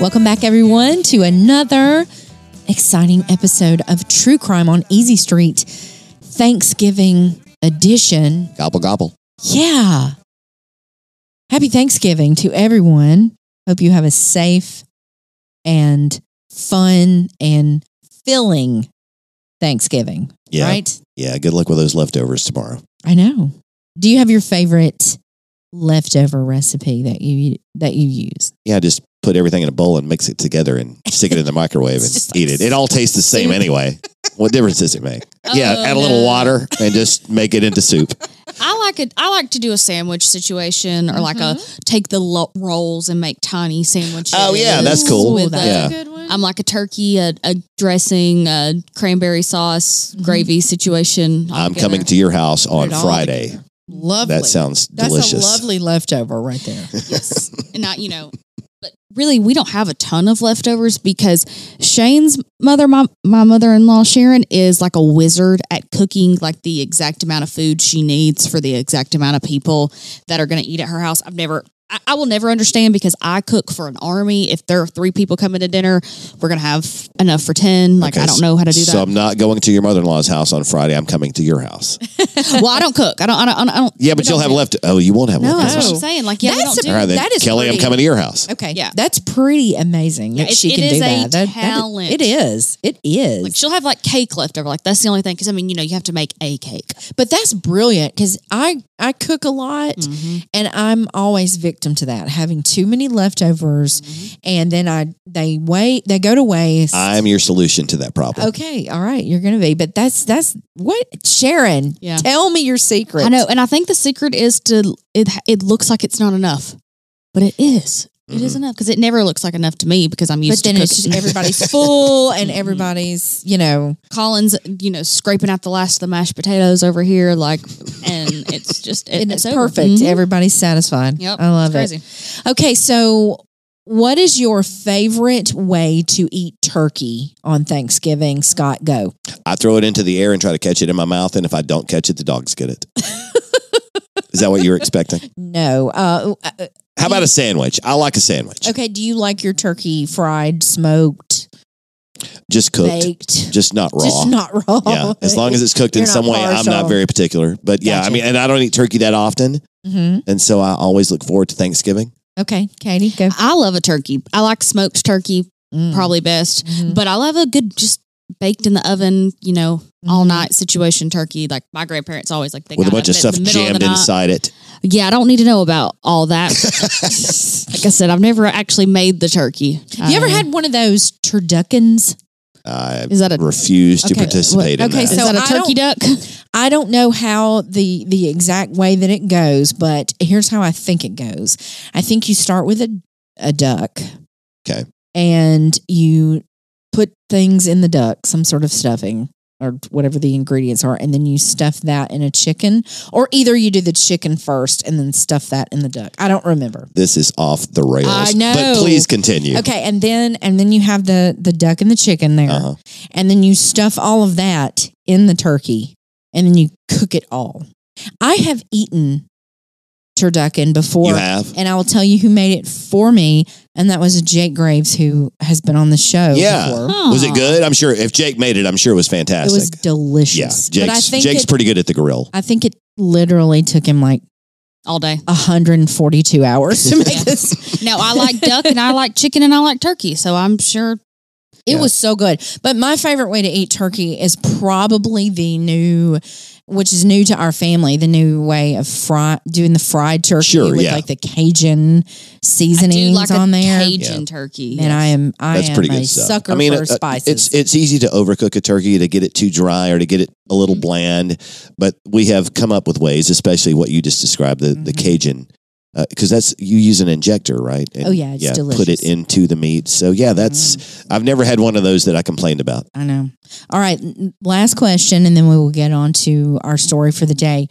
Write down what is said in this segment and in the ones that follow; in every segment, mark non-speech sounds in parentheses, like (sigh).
Welcome back, everyone, to another exciting episode of True Crime on Easy Street Thanksgiving edition. Gobble gobble. Yeah. Happy Thanksgiving to everyone. Hope you have a safe and fun and filling Thanksgiving. Yeah. Right? Yeah. Good luck with those leftovers tomorrow. I know. Do you have your favorite leftover recipe that you that you use? Yeah. Just put everything in a bowl and mix it together and stick it in the microwave and just eat it. It all tastes the same anyway. What difference does it make? yeah. Oh, Add a little no. water and just make it into soup. (laughs) I like it. I like to do a sandwich situation, or like a mm-hmm. take the lo- rolls and make tiny sandwiches. Oh, yeah, that's cool. With That's a- Yeah. a good one. I'm like a turkey, a, a dressing, a cranberry sauce, mm-hmm. gravy situation. I'm together. coming to your house on Put it Friday. Lovely. That sounds That's delicious. a lovely leftover right there. yes, (laughs) and not you know, but really we don't have a ton of leftovers because Shane's mother, my my mother in law Sharon, is like a wizard at cooking like the exact amount of food she needs for the exact amount of people that are going to eat at her house. I've never. I- I will never understand because I cook for an army. If there are three people coming to dinner, we're gonna have enough for ten. Like Okay, I don't know how to do that. So. I'm not going to your mother in law's house on Friday. I'm coming to your house. (laughs) well, I don't cook. I don't. I don't. I don't Yeah, but you'll have left. Oh, you won't have No. That's leftovers. what I'm saying. Like yeah, we That's don't do. All right, then. That is Kelly, I'm pretty- coming to your house. Okay. Yeah. That's pretty amazing Yeah, that it- she it can is do a that. That- that is- talent. it is. It is. Like she'll have like cake left over. Like that's the only thing. Because I mean, you know, you have to make a cake. but that's brilliant because I I cook a lot mm-hmm. and I'm always victim to that having too many leftovers mm-hmm. and then I they wait they go to waste. I'm your solution to that problem. okay, all right, you're gonna be, but that's that's what Sharon. Yeah. tell me your secret. I know, and I think the secret is to it. It looks like it's not enough, but it is. It is enough because it never looks like enough to me because I'm used but used then to it's cooking. just everybody's (laughs) full and everybody's you know Colin's, you know, scraping out the last of the mashed potatoes over here, like, and it's just it, (laughs) and it's, over. perfect. Mhm. Everybody's satisfied. Yep, I love it's it. Okay, so what is your favorite way to eat turkey on Thanksgiving? Scott, go. I throw it into the air and try to catch it in my mouth, and if I don't catch it, the dogs get it. (laughs) Is that what you were (laughs) expecting? No. Uh, uh, How about a sandwich? I like a sandwich. okay, do you like your turkey fried, smoked, Just cooked, baked? just not raw. Just not raw. yeah, as (laughs) long as it's cooked in You're not some way, I'm partial. not very particular. But yeah, I mean, and I don't eat turkey that often, hmm and so I always look forward to Thanksgiving. Okay, Katie, go. I love a turkey. I like smoked turkey, Mm. probably best, Mhm. but I love a good just baked in the oven, you know, all Mhm. night situation turkey. Like my grandparents always like they with a bunch of stuff the of jammed the inside it. Yeah, I don't need to know about all that. (laughs) like I said, I've never actually made the turkey. You ever had one of those turduckens? I Is that a refuse to Okay, participate in okay, that. Is so that a I turkey duck? I don't know how the the exact way that it goes, but here's how I think it goes. I think you start with a a duck. Okay. And you put things in the duck, some sort of stuffing or whatever the ingredients are, and then you stuff that in a chicken, or either you do the chicken first and then stuff that in the duck. I don't remember. this is off the rails. I know. But please continue. Okay, and then and then you have the the duck and the chicken there, Uh-huh. and then you stuff all of that in the turkey, and then you cook it all. I have eaten turducken before, You have? and I will tell you who made it for me, and that was Jake Graves, who has been on the show. Yeah. before. Was it good? I'm sure if Jake made it, I'm sure it was fantastic. It was delicious. yeah, but I Jake's, think Jake's it, pretty good at the grill. I think it literally took him like All day. 142 hours to make (laughs) this. No, I like duck and I like chicken and I like turkey. So I'm sure It Yeah. was so good. But my favorite way to eat turkey is probably the new, which is new to our family, the new way of fry doing the fried turkey Sure, with yeah. like the Cajun I do seasonings like on a there. Cajun Yeah. turkey. And I am I That's am pretty a good stuff. sucker I mean, for uh, spices. it's it's easy to overcook a turkey to get it too dry or to get it a little Mhm. bland, but we have come up with ways, especially what you just described, the the Mhm. Cajun, Uh, because that's you use an injector, right? And, Oh, yeah, it's Put delicious. it into the meat. So yeah, that's mm. I've never had one of those that I complained about. I know. All right, last question, and then we will get on to our story for the day.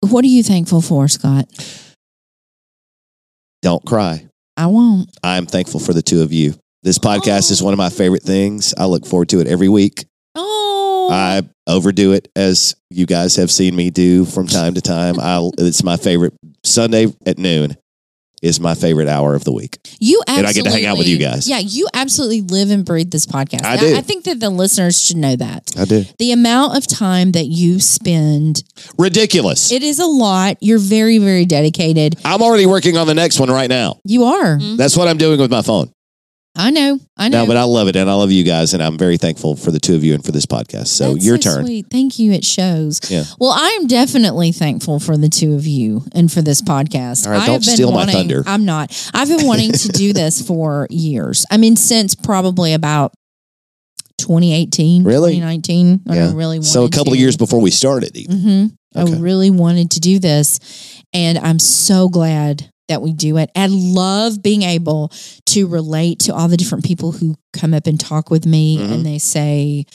What are you thankful for, Scott? Don't cry. I won't. I'm thankful for the two of you. This podcast is oh. one of my favorite things. I look forward to it every week. Oh, I overdo it as you guys have seen me do from time to time. I it's my favorite Sunday at noon. is my favorite hour of the week. You And I get to hang out with you guys. Yeah, you absolutely live and breathe this podcast. I do. I think that the listeners should know that. I do. The amount of time that you spend, Ridiculous. it is a lot. You're very, very dedicated. I'm already working on the next one right now. You are. Mhm. That's what I'm doing with my phone. I know. I know. No, but I love it and I love you guys and I'm very thankful for the two of you and for this podcast. So That's your so turn. Sweet. Thank you. It shows. Yeah. Well, I am definitely thankful for the two of you and for this podcast. All right, I don't steal my wanting- thunder. I'm not. I've been wanting to do (laughs) this for years. I mean, since probably about 2018, Really? 2019. when I Yeah. really wanted So a couple to. of years before we started. even. hmm Okay. I really wanted to do this, and I'm so glad that we do it. I love being able to relate to all the different people who come up and talk with me, Mhm. and they say,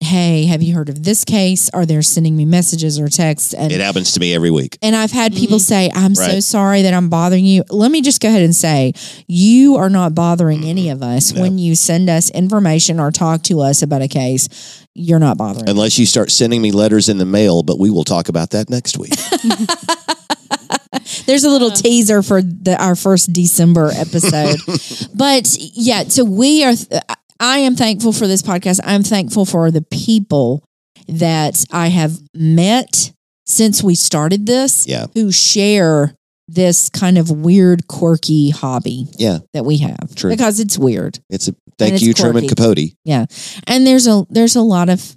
"Hey, have you heard of this case?" Or they're sending me messages or texts, and It happens to me every week. and I've had people Mhm. say, "I'm so sorry that I'm bothering you." Let me just go ahead and say, you are not bothering any of us No. when you send us information or talk to us about a case. You're not bothering. Unless you start sending me letters in the mail, but we will talk about that next week. (laughs) (laughs) There's a little teaser for the, our first December episode. (laughs) but yeah, so we are, I am thankful for this podcast. I'm thankful for the people that I have met since we started this Yeah. who share this kind of weird, quirky hobby Yeah. that we have. True. Because it's weird. It's a thank it's you, Truman Capote. Yeah. And there's a there's a lot of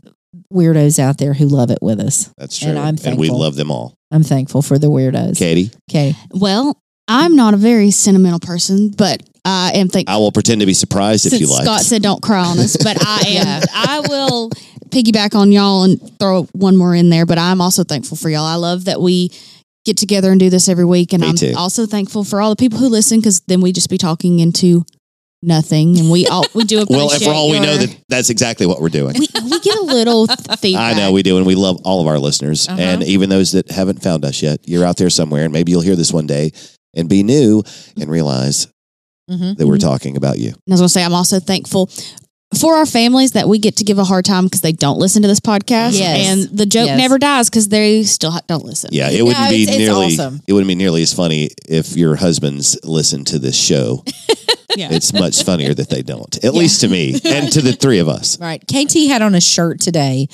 weirdos out there who love it with us. That's true. And I'm and we love them all. I'm thankful for the weirdos. Katie, Okay. Well, I'm not a very sentimental person, but I am thankful. I will pretend to be surprised if you like. Scott said don't cry on us, but I am. (laughs) I will piggyback on y'all and throw one more in there. But I'm also thankful for y'all. I love that we get together and do this every week, and Me I'm too. also thankful for all the people who listen because then we just be talking into nothing, and we all we do. appreciate. (laughs) well, for appreciate all we know, that that's exactly what we're doing. we, we get a little (laughs) feedback. I know we do, and we love all of our listeners, Uh-huh. and even those that haven't found us yet. You're out there somewhere, and maybe you'll hear this one day and be new and realize Mm-hmm. that we're talking about you. And I was going to say, I'm also thankful for our families that we get to give a hard time because they don't listen to this podcast. Yes. And the joke Yes. never dies because they still ha- don't listen. Yeah, it wouldn't be it's- it's nearly awesome. it wouldn't be nearly as funny if your husbands listened to this show. (laughs) Yeah. It's much funnier that they don't. At least to me and to the three of us. Right. KT had on a shirt today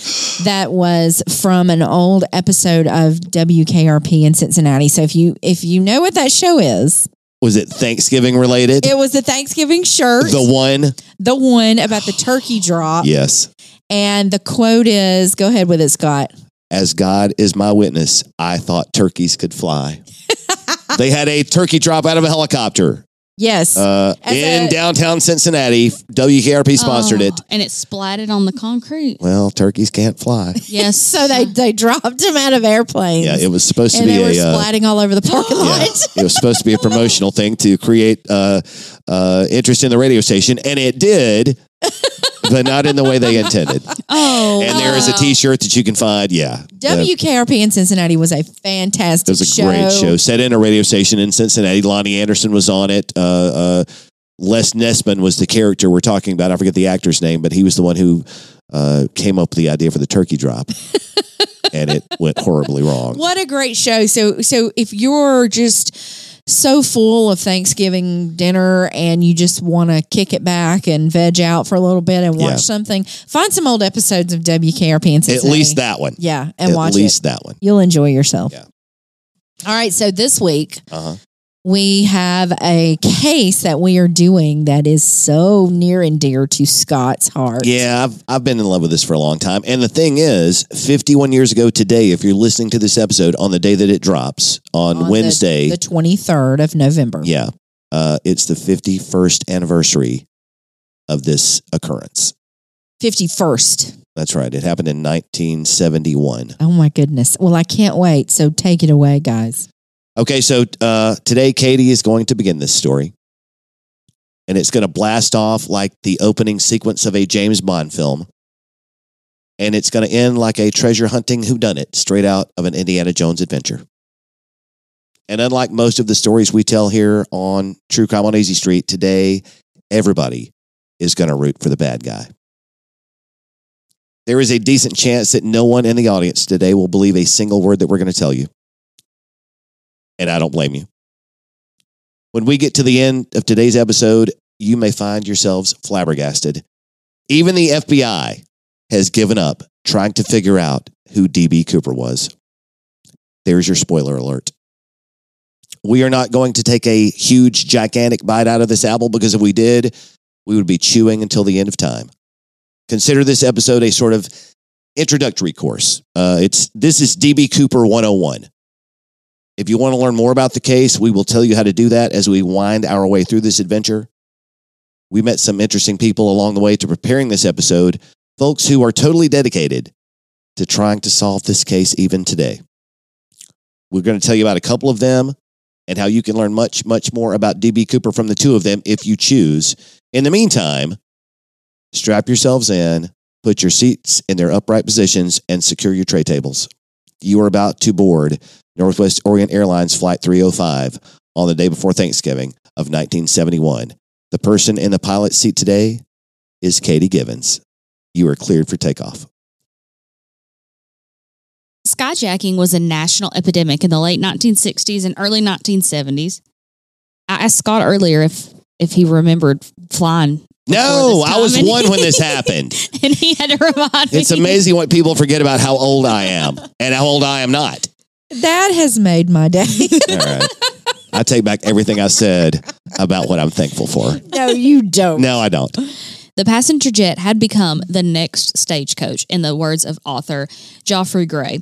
that was from an old episode of WKRP in Cincinnati. So if you if you know what that show is, Was it Thanksgiving related? it was the Thanksgiving shirt, the one? the one about the turkey drop. Yes. And the quote is go ahead with it, Scott. As God is my witness, I thought turkeys could fly. (laughs) they had a turkey drop out of a helicopter Yes. uh, As in a- downtown Cincinnati. WKRP sponsored Oh, it. And it splatted on the concrete. Well, turkeys can't fly. Yes. (laughs) so they, they dropped him out of airplanes. Yeah, it was supposed to and be they were a. uh, splatting all over the parking yeah, lot. it was supposed to be a promotional thing to create uh, uh, interest in the radio station, and it did, but not in the way they intended. (laughs) Oh. And there is a. T-shirt that you can find. Yeah, WKRP in Cincinnati was a fantastic show. it was a show. great show. Set in a radio station in Cincinnati. Loni Anderson was on it. Uh, uh, Les Nessman was the character we're talking about. I forget the actor's name, but he was the one who uh, came up with the idea for the turkey drop, (laughs) and it went horribly wrong. What a great show. So so if you're just so full of Thanksgiving dinner and you just want to kick it back and veg out for a little bit and watch Yeah. something, find some old episodes of WKRP in At least that one. Yeah, and At watch At least it. that one. You'll enjoy yourself. Yeah. All right, so this week Uh-huh. We have a case that we are doing that is so near and dear to Scott's heart. Yeah, I've, I've been in love with this for a long time. And the thing is, 51 years ago today, if you're listening to this episode on the day that it drops on, On the- Wednesday, the 23rd of November. yeah, uh, it's the 51st anniversary of this occurrence. 51st. That's right. It happened in 1971. Oh my goodness. Well, I can't wait. So take it away, guys. Okay, so uh, today Katie is going to begin this story. And it's going to blast off like the opening sequence of a James Bond film. And it's going to end like a treasure hunting whodunit straight out of an Indiana Jones adventure. And unlike most of the stories we tell here on True Crime on Easy Street, today everybody is going to root for the bad guy. There is a decent chance that no one in the audience today will believe a single word that we're going to tell you and I don't blame you. When we get to the end of today's episode, you may find yourselves flabbergasted. Even the FBI has given up trying to figure out who DB Cooper was. There's your spoiler alert. We are not going to take a huge, gigantic bite out of this apple because if we did, we would be chewing until the end of time. Consider this episode a sort of introductory course. Uh, it's this is DB Cooper 101. If you want to learn more about the case, we will tell you how to do that as we wind our way through this adventure. We met some interesting people along the way to preparing this episode, folks who are totally dedicated to trying to solve this case even today. We're going to tell you about a couple of them and how you can learn much, much more about DB Cooper from the two of them if you choose. In the meantime, strap yourselves in, put your seats in their upright positions, and secure your tray tables. You are about to board Northwest Orient Airlines Flight 305 on the day before Thanksgiving of 1971. The person in the pilot seat today is Katie Givens. You are cleared for takeoff. Skyjacking was a national epidemic in the late 1960s and early 1970s. I asked Scott earlier if if he remembered flying. No, I was one when this (laughs) happened. and he had to remind me. It's amazing what people forget about how old I am and how old I am not. That has made my day. All right. I take back everything I said about what I'm thankful for. no, you don't. No, I don't. The passenger jet had become the next stagecoach, in the words of author Geoffrey Gray,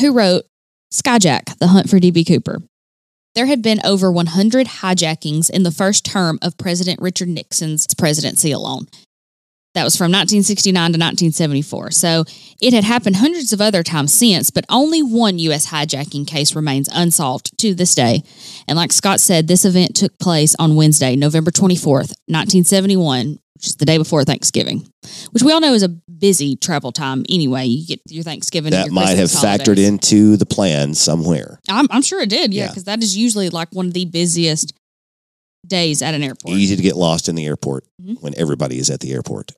who wrote Skyjack, The Hunt for D.B. Cooper. There had been over 100 hijackings in the first term of President Richard Nixon's presidency alone. That was from 1969 to 1974. So it had happened hundreds of other times since, but only one U.S. hijacking case remains unsolved to this day. And like Scott said, this event took place on Wednesday, November 24th, 1971, which is the day before Thanksgiving, which we all know is a busy travel time anyway. You get your Thanksgiving. and That your might have Christmas factored into the plan somewhere. I'm, I'm sure it did, yeah, Yeah. because that is usually like one of the busiest days at an airport. Easy to get lost in the airport Mhm. when everybody is at the airport.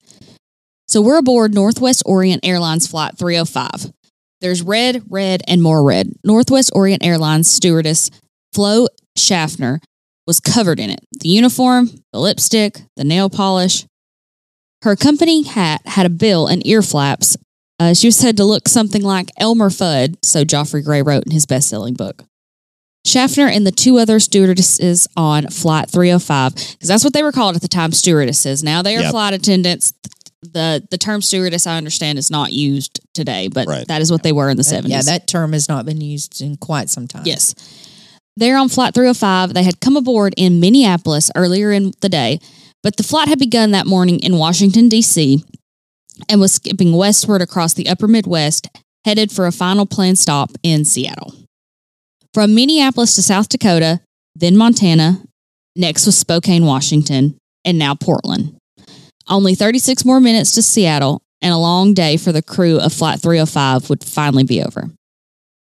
So we're aboard Northwest Orient Airlines Flight 305. There's red, red, and more red. Northwest Orient Airlines stewardess Flo Schaffner was covered in it. The uniform, the lipstick, the nail polish. Her company hat had a bill and ear flaps. Uh, she was said to look something like Elmer Fudd, so Geoffrey Gray wrote in his best selling book. Schaffner and the two other stewardesses on Flight 305, because that's what they were called at the time, stewardesses. Now they are Yep. flight attendants. The the term stewardess, I understand, is not used today, but Right. that is what they were in the That- 70s. yeah, that term has not been used in quite some time. Yes. They're on Flight 305. They had come aboard in Minneapolis earlier in the day, but the flight had begun that morning in Washington, D.C., and was skipping westward across the upper Midwest, headed for a final planned stop in Seattle. From Minneapolis to South Dakota, then Montana, next was Spokane, Washington, and now Portland. Only 36 more minutes to Seattle, and a long day for the crew of Flight 305 would finally be over.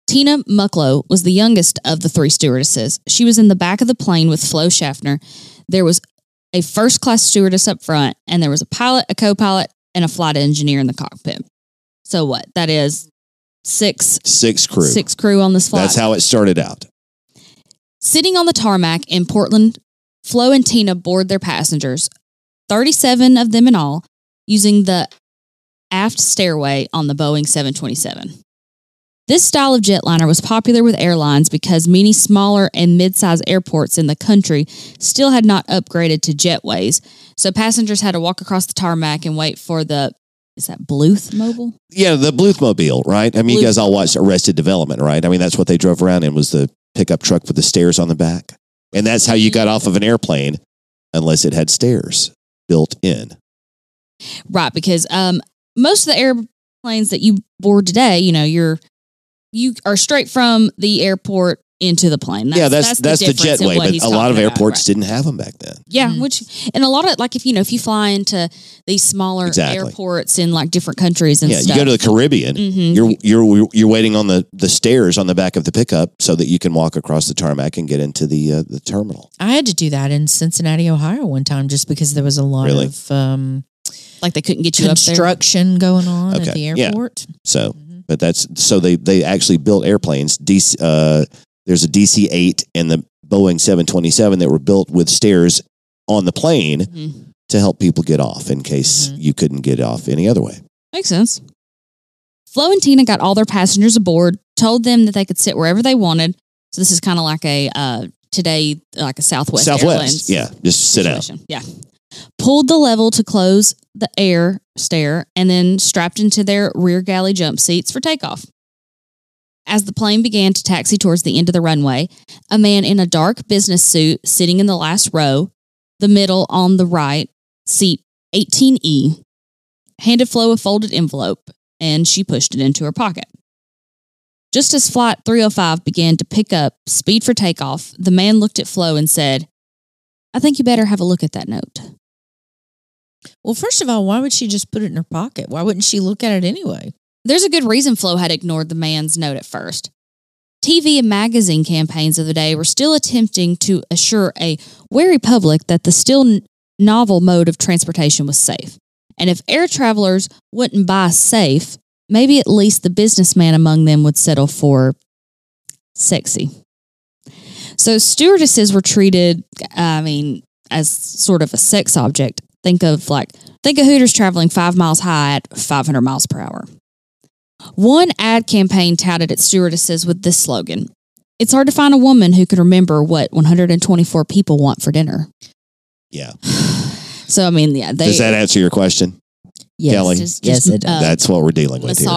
Tina Mucklow was the youngest of the three stewardesses. She was in the back of the plane with Flo Schaffner. There was a first class stewardess up front, and there was a pilot, a co pilot, and a flight engineer in the cockpit. So what? That is six Six crew. six crew on this flight. That's how it started out. Sitting on the tarmac in Portland, Flo and Tina board their passengers, 37 of them in all, using the aft stairway on the Boeing 727. This style of jetliner was popular with airlines because many smaller and mid-sized airports in the country still had not upgraded to jetways, so passengers had to walk across the tarmac and wait for the is that Bluth Mobile? Yeah, the Bluth Mobile, right? I mean, you guys all watched Arrested Development, right? I mean, that's what they drove around in was the pickup truck with the stairs on the back. And that's how you got off of an airplane unless it had stairs built in. Right, because um, most of the airplanes that you board today, you know, you're you are straight from the airport into the plane. yeah, that's that's, the, difference in jetway, but a lot of talking about, airports right. didn't have them back then. Yeah, Mhm. which and a lot of like if you know if you fly into these smaller Exactly. airports in like different countries and yeah, stuff. you go to the Caribbean, Mhm. you're you're you're waiting on the the stairs on the back of the pickup so that you can walk across the tarmac and get into the uh, the terminal. I had to do that in Cincinnati, Ohio one time just because there was a lot Really? of um, like they couldn't get you up there. construction going on Okay. at the Yeah. airport. So, Mhm. but that's so they they actually built airplanes. DC, uh, there's a DC 8 and the Boeing 727 that were built with stairs on the plane Mhm. to help people get off in case Mhm. you couldn't get off any other way. Makes sense. Flo and Tina got all their passengers aboard, told them that they could sit wherever they wanted. So this is kind of like a uh, today, like a Southwest Airlines Southwest. Yeah. Just sit down. situation. Yeah. Pulled the level to close the air stair and then strapped into their rear galley jump seats for takeoff. As the plane began to taxi towards the end of the runway, a man in a dark business suit sitting in the last row, the middle on the right, seat 18E, handed Flo a folded envelope and she pushed it into her pocket. Just as Flight 305 began to pick up speed for takeoff, the man looked at Flo and said, I think you better have a look at that note. Well, first of all, why would she just put it in her pocket? Why wouldn't she look at it anyway? There's a good reason Flo had ignored the man's note at first. TV and magazine campaigns of the day were still attempting to assure a wary public that the still novel mode of transportation was safe. And if air travelers wouldn't buy safe, maybe at least the businessman among them would settle for sexy. So stewardesses were treated, I mean, as sort of a sex object. Think of like, think of Hooters traveling five miles high at 500 miles per hour. One ad campaign touted its stewardesses with this slogan It's hard to find a woman who can remember what 124 people want for dinner. Yeah. (sighs) So, I mean, yeah, they. Does that answer your question? Yes, Kelly? just- yes, just, it does. uh, That's what we're dealing with here.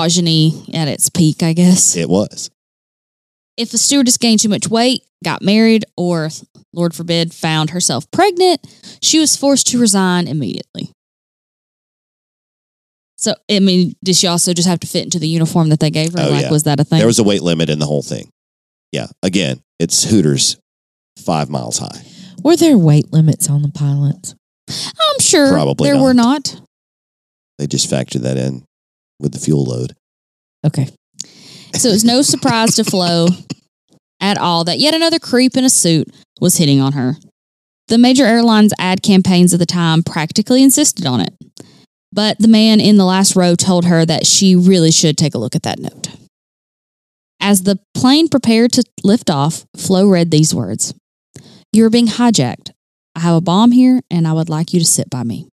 at its peak, I guess. It was. If a stewardess gained too much weight, got married, or, Lord forbid, found herself pregnant, she was forced to resign immediately. So, I mean, did she also just have to fit into the uniform that they gave her? Oh, like, yeah. was that a thing? There was a weight limit in the whole thing. Yeah. Again, it's Hooters five miles high. Were there weight limits on the pilots? I'm sure Probably there were not. They just factored that in with the fuel load. Okay. So it was no surprise to Flo (laughs) at all that yet another creep in a suit was hitting on her. The major airlines' ad campaigns of the time practically insisted on it. But the man in the last row told her that she really should take a look at that note. As the plane prepared to lift off, Flo read these words You are being hijacked. I have a bomb here and I would like you to sit by me.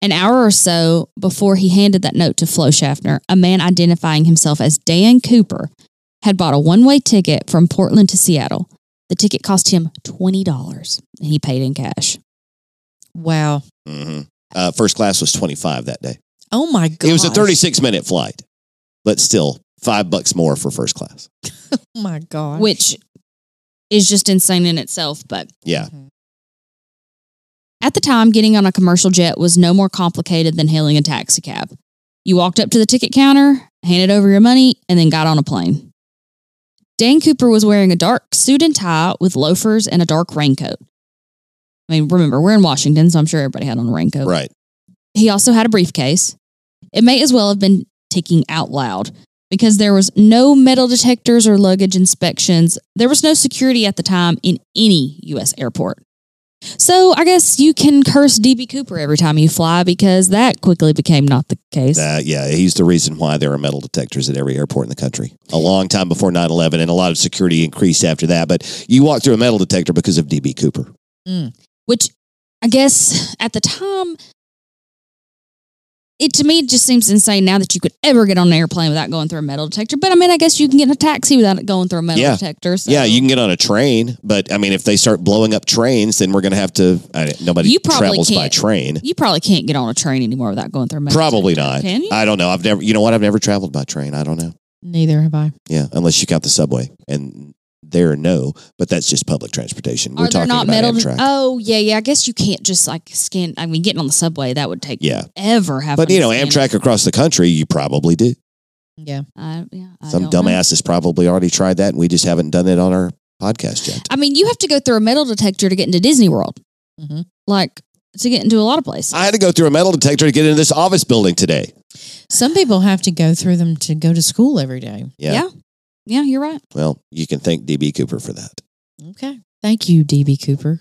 An hour or so before he handed that note to Flo Schaffner, a man identifying himself as Dan Cooper had bought a one way ticket from Portland to Seattle. The ticket cost him $20 and he paid in cash. Wow. hmm Uh, first class was 25 that day. Oh my god. It was a 36 minute flight, but still five bucks more for first class. Oh (laughs) my god. which is just insane in itself. But Yeah. Mhm. at the time, getting on a commercial jet was no more complicated than hailing a taxi cab. You walked up to the ticket counter, handed over your money, and then got on a plane. Dan Cooper was wearing a dark suit and tie with loafers and a dark raincoat. I mean, remember, we're in Washington, so I'm sure everybody had on a raincoat. Right. He also had a briefcase. It may as well have been ticking out loud because there was no metal detectors or luggage inspections. There was no security at the time in any U.S. airport. So I guess you can curse DB Cooper every time you fly because that quickly became not the case. Uh, yeah. He's the reason why there are metal detectors at every airport in the country. A long time before 9 11, and a lot of security increased after that. But you walk through a metal detector because of DB Cooper. Which I guess at the time, it to me just seems insane now that you could ever get on an airplane without going through a metal detector. But I mean, I guess you can get in a taxi without it going through a metal Yeah. detector. So. Yeah, you can get on a train, but I mean, if they start blowing up trains, then we're going to have to. I, nobody You probably travels by can't. train. You probably can't get on a train anymore without going through a metal Probably detector, not. Can you? I don't know. I've never. You know what? I've never traveled by train. I don't know. Neither have I. Yeah, unless you count the subway, and there or no, but that's just public transportation. We're Are there talking not about metal? Amtrak. Oh yeah, yeah. I guess you can't just like scan. I mean, getting on the subway that would take yeah, ever. Have but you know, Amtrak across the country, you probably do. Yeah. I, yeah, I Some don't know. dumbass has probably already tried that, and we just haven't done it on our podcast yet. I mean, you have to go through a metal detector to get into Disney World, hmm like to get into a lot of places. I had to go through a metal detector to get into this office building today. Some people have to go through them to go to school every day. Yeah. Yeah. Yeah, you're right. Well, you can thank DB Cooper for that. Okay. Thank you, DB Cooper.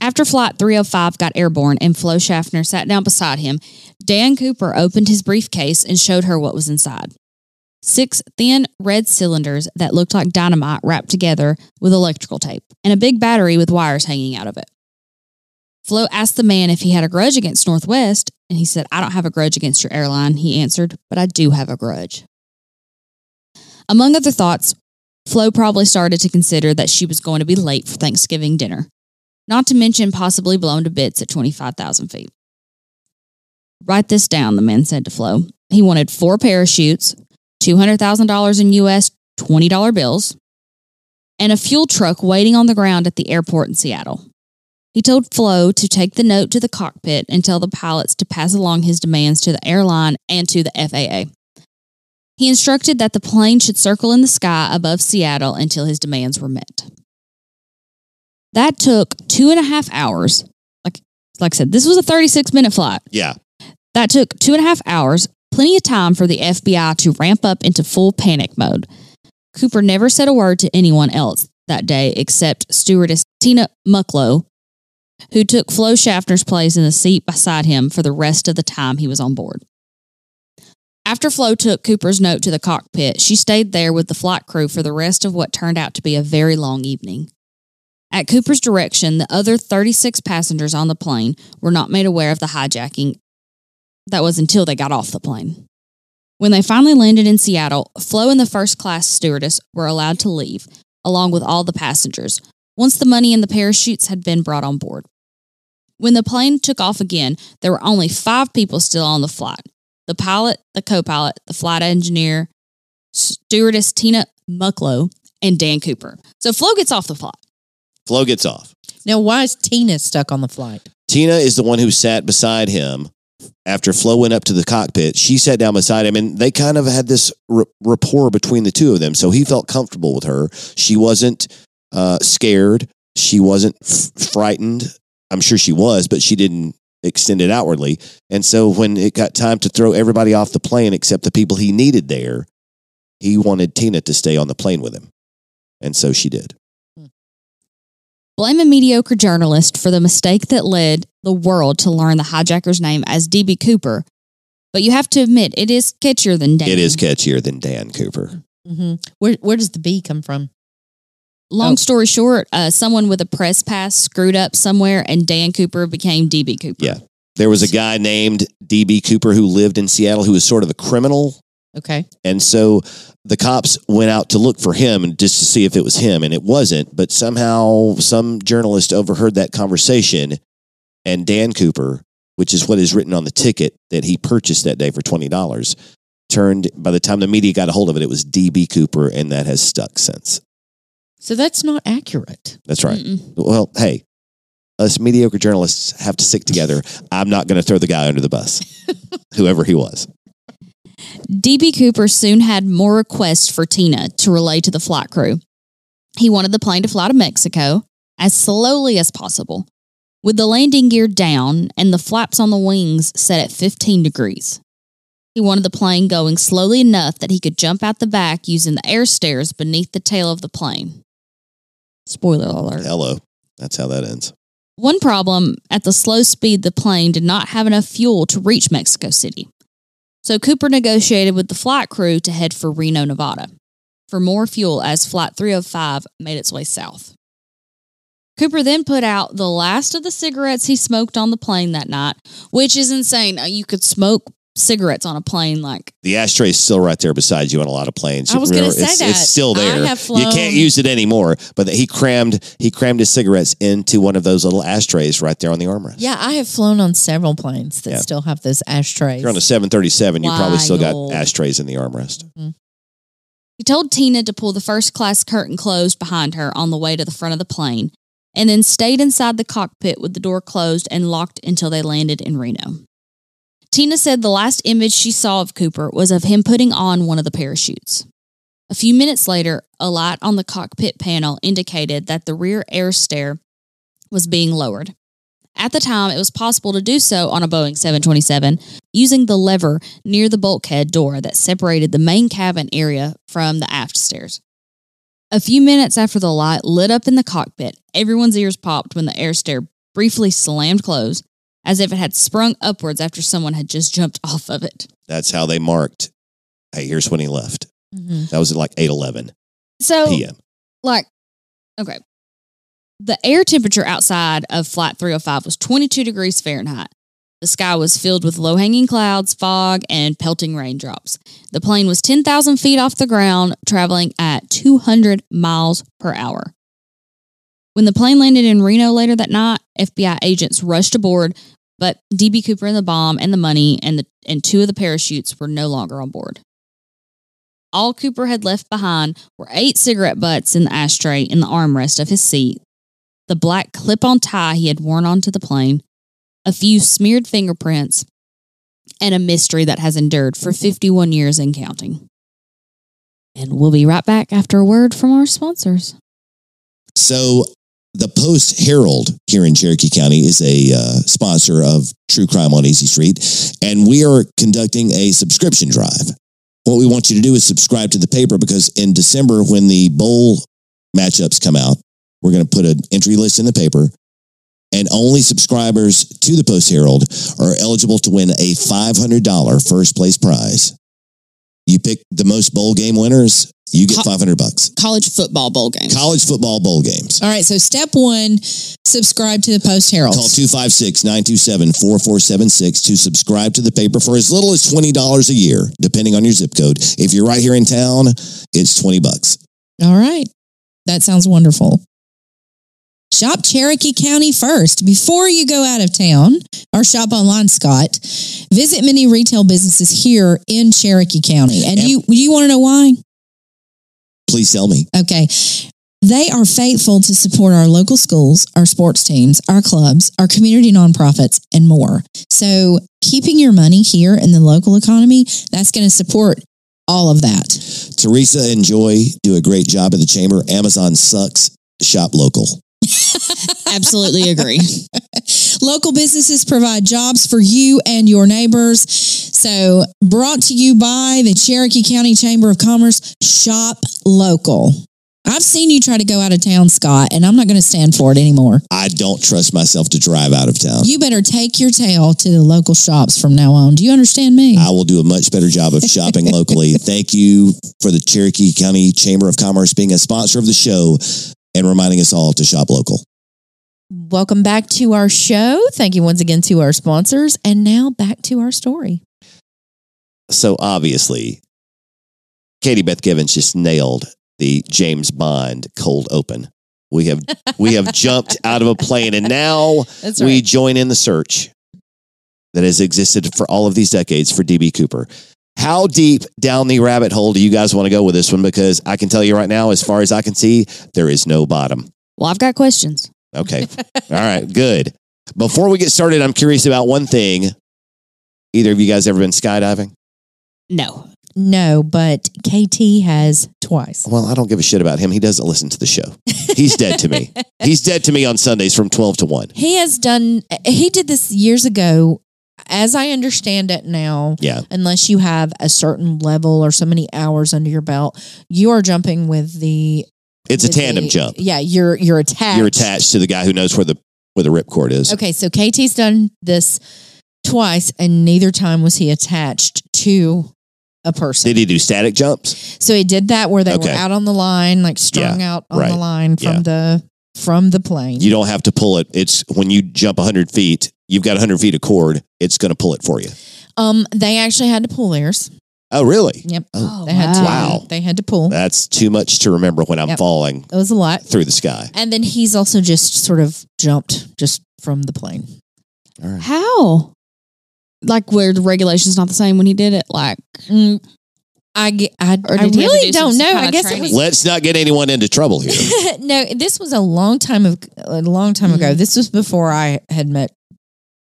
After Flight 305 got airborne and Flo Schaffner sat down beside him, Dan Cooper opened his briefcase and showed her what was inside. six thin red cylinders that looked like dynamite wrapped together with electrical tape, and a big battery with wires hanging out of it. Flo asked the man if he had a grudge against Northwest, and he said, I don't have a grudge against your airline, he answered, but I do have a grudge. Among other thoughts, Flo probably started to consider that she was going to be late for Thanksgiving dinner, not to mention possibly blown to bits at 25,000 feet. Write this down, the man said to Flo. He wanted four parachutes, $200,000 in US $20 bills, and a fuel truck waiting on the ground at the airport in Seattle. He told Flo to take the note to the cockpit and tell the pilots to pass along his demands to the airline and to the FAA. He instructed that the plane should circle in the sky above Seattle until his demands were met. That took two and a half hours. Like, like I said, this was a 36 minute flight. Yeah. That took two and a half hours, plenty of time for the FBI to ramp up into full panic mode. Cooper never said a word to anyone else that day except stewardess Tina Mucklow, who took Flo Schaffner's place in the seat beside him for the rest of the time he was on board. After Flo took Cooper's note to the cockpit, she stayed there with the flight crew for the rest of what turned out to be a very long evening. At Cooper's direction, the other 36 passengers on the plane were not made aware of the hijacking. That was until they got off the plane. When they finally landed in Seattle, Flo and the first class stewardess were allowed to leave, along with all the passengers, once the money and the parachutes had been brought on board. When the plane took off again, there were only five people still on the flight the pilot, the co pilot, the flight engineer, stewardess Tina Mucklow, and Dan Cooper. So Flo gets off the flight. Flo gets off. Now, why is Tina stuck on the flight? Tina is the one who sat beside him after Flo went up to the cockpit. She sat down beside him, and they kind of had this r- rapport between the two of them. So he felt comfortable with her. She wasn't uh, scared. She wasn't f- frightened. I'm sure she was, but she didn't extend it outwardly. And so when it got time to throw everybody off the plane except the people he needed there, he wanted Tina to stay on the plane with him. And so she did. Blame a mediocre journalist for the mistake that led the world to learn the hijacker's name as DB Cooper. But you have to admit, it is catchier than Dan. It is catchier than Dan Cooper. hmm Where Where does the B come from? Long Oh. story short, uh, someone with a press pass screwed up somewhere, and Dan Cooper became DB Cooper. Yeah. There was a guy named DB Cooper who lived in Seattle who was sort of a criminal. Okay. And so the cops went out to look for him and just to see if it was him, and it wasn't. But somehow some journalist overheard that conversation, and Dan Cooper, which is what is written on the ticket that he purchased that day for twenty dollars, turned. By the time the media got a hold of it, it was DB Cooper, and that has stuck since. So that's not accurate. That's right. Mm-mm. Well, hey, us mediocre journalists have to stick together. I'm not going to throw the guy under the bus, (laughs) whoever he was. DB Cooper soon had more requests for Tina to relay to the flight crew. He wanted the plane to fly to Mexico as slowly as possible, with the landing gear down and the flaps on the wings set at 15 degrees. He wanted the plane going slowly enough that he could jump out the back using the air stairs beneath the tail of the plane. Spoiler alert. Hello. That's how that ends. One problem at the slow speed, the plane did not have enough fuel to reach Mexico City. So Cooper negotiated with the flight crew to head for Reno, Nevada for more fuel as Flight 305 made its way south. Cooper then put out the last of the cigarettes he smoked on the plane that night, which is insane. Uh, You could smoke cigarettes on a plane like The ashtray is still right there beside you on a lot of planes. I was gonna say it's, that. It's still I there. you can't use it anymore. But he crammed he crammed his cigarettes into one of those little ashtrays right there on the armrest. Yeah, I have flown on several planes that Yeah. still have those ashtrays. If you're on a 737, you probably still got ashtrays in the armrest. Mm-hmm. He told Tina to pull the first class curtain closed behind her on the way to the front of the plane, and then stayed inside the cockpit with the door closed and locked until they landed in Reno. Tina said the last image she saw of Cooper was of him putting on one of the parachutes. A few minutes later, a light on the cockpit panel indicated that the rear air stair was being lowered. At the time, it was possible to do so on a Boeing 727 using the lever near the bulkhead door that separated the main cabin area from the aft stairs. A few minutes after the light lit up in the cockpit, everyone's ears popped when the air stair briefly slammed closed, as if it had sprung upwards after someone had just jumped off of it. That's how they marked Hey, here's when he left. Mhm. That was at like 8:11 So, p.m. like, okay, the air temperature outside of Flight 305 was 22 degrees Fahrenheit. The sky was filled with low hanging clouds, fog, and pelting raindrops. The plane was 10,000 feet off the ground, traveling at 200 miles per hour. When the plane landed in Reno later that night, FBI agents rushed aboard, but DB Cooper and the bomb and the money and the and two of the parachutes were no longer on board. All Cooper had left behind were eight cigarette butts in the ashtray in the armrest of his seat, the black clip on tie he had worn onto the plane, a few smeared fingerprints, and a mystery that has endured for 51 years and counting. And we'll be right back after a word from our sponsors. So, the Post Herald here in Cherokee County is a uh, sponsor of True Crime on Easy Street, and we are conducting a subscription drive. What we want you to do is subscribe to the paper because in December, when the bowl matchups come out, we're going to put an entry list in the paper, and only subscribers to the Post Herald are eligible to win a $500 first place prize. You pick the most bowl game winners, you get Co- 500 bucks. College football bowl games. College football bowl games. All right, so step one, subscribe to the Post Herald. Call 256 927 4476 to subscribe to the paper for as little as $20 a year, depending on your zip code. If you're right here in town, it's 20 bucks. All right, that sounds wonderful. Shop Cherokee County first before you go out of town or shop online, Scott. Visit many retail businesses here in Cherokee County. And And- you you want to know why? Please tell me. Okay. They are faithful to support our local schools, our sports teams, our clubs, our community nonprofits, and more. So, keeping your money here in the local economy, that's going to support all of that. Teresa and Joy do a great job at the chamber. Amazon sucks. Shop local. (laughs) Absolutely agree. (laughs) Local businesses provide jobs for you and your neighbors. So, brought to you by the Cherokee County Chamber of Commerce, Shop Local. I've seen you try to go out of town, Scott, and I'm not going to stand for it anymore. I don't trust myself to drive out of town. You better take your tail to the local shops from now on. Do you understand me? I will do a much better job of shopping (laughs) locally. Thank you for the Cherokee County Chamber of Commerce being a sponsor of the show and reminding us all to shop local. Welcome back to our show. Thank you once again to our sponsors. And now back to our story. So obviously, Katie Beth Givens just nailed the James Bond cold open. We have (laughs) we have jumped out of a plane and now That's we join in the search that has existed for all of these decades for DB Cooper. How deep down the rabbit hole do you guys want to go with this one? Because I can tell you right now, as far as I can see, there is no bottom. Well, I've got questions. Okay. All right. Good. Before we get started, I'm curious about one thing. Either of you guys ever been skydiving? No. No, but KT has twice. Well, I don't give a shit about him. He doesn't listen to the show. He's dead to me. (laughs) He's dead to me on Sundays from 12 to 1. He has done, he did this years ago. As I understand it now, Yeah. unless you have a certain level or so many hours under your belt, you are jumping with the. It's a tandem the- jump. Yeah, you're you're attached. You're attached to the guy who knows where the where the ripcord is. Okay, so KT's done this twice, and neither time was he attached to a person. Did he do static jumps? So he did that where they Okay. were out on the line, like strung out on right. the line from Yeah. the from the plane. You don't have to pull it. It's when you jump 100 feet, you've got 100 feet of cord. It's going to pull it for you. um, they actually had to pull theirs. Oh, really? Yep, Oh, they had to. wow. They had to pull. That's too much to remember when I'm Yep. falling It was a lot. through the sky. And then he's also just sort of jumped just from the plane. All right. How? Like where the regulations not the same when he did it? Like Mm, I, ge- I, Or I did he have to really do some don't know. kind I of guess it training? was Let's not get anyone into trouble here. (laughs) no, this was a long time of a long time ago. Mhm. This was before I had met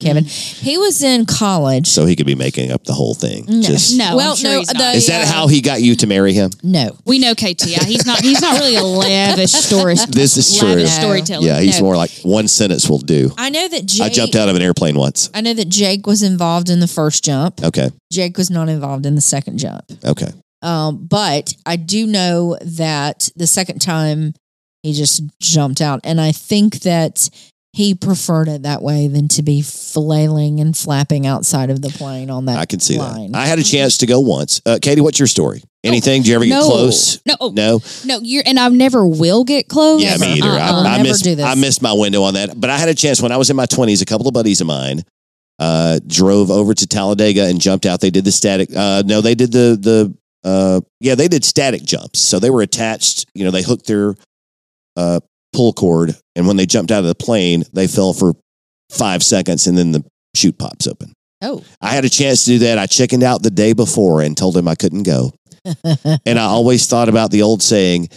Kevin. He was in college. So he could be making up the whole thing. No. Just, no, Well, sure no, the- is that uh, how he got you to marry him? no, we know KT. Yeah, he's not. He's not really a lavish story. (laughs) This is true. lavish No. storyteller. Yeah, he's No. more like one sentence will do. I know that Jake. I jumped out of an airplane once. I know that Jake was involved in the first jump. Okay. Jake was not involved in the second jump. Okay. Um, but I do know that the second time he just jumped out, and I think that he preferred it that way than to be flailing and flapping outside of the plane on that I can see line. that. I had a chance to go once. Uh, Katie, what's your story? Anything? Do you ever get no, close? No, No. no, you're and I never will get close. Yeah, me either. Uh-uh. I, I Never missed. do this. I missed my window on that. But I had a chance when I was in my twenties. A couple of buddies of mine uh, drove over to Talladega and jumped out. They did the static. Uh, no, they did the the. Uh, yeah, they did static jumps. So they were attached. You know, they hooked their uh, pull cord, and when they jumped out of the plane, they fell for five seconds, and then the chute pops open. Oh, I had a chance to do that. I chickened out the day before and told him I couldn't go. (laughs) And I always thought about the old saying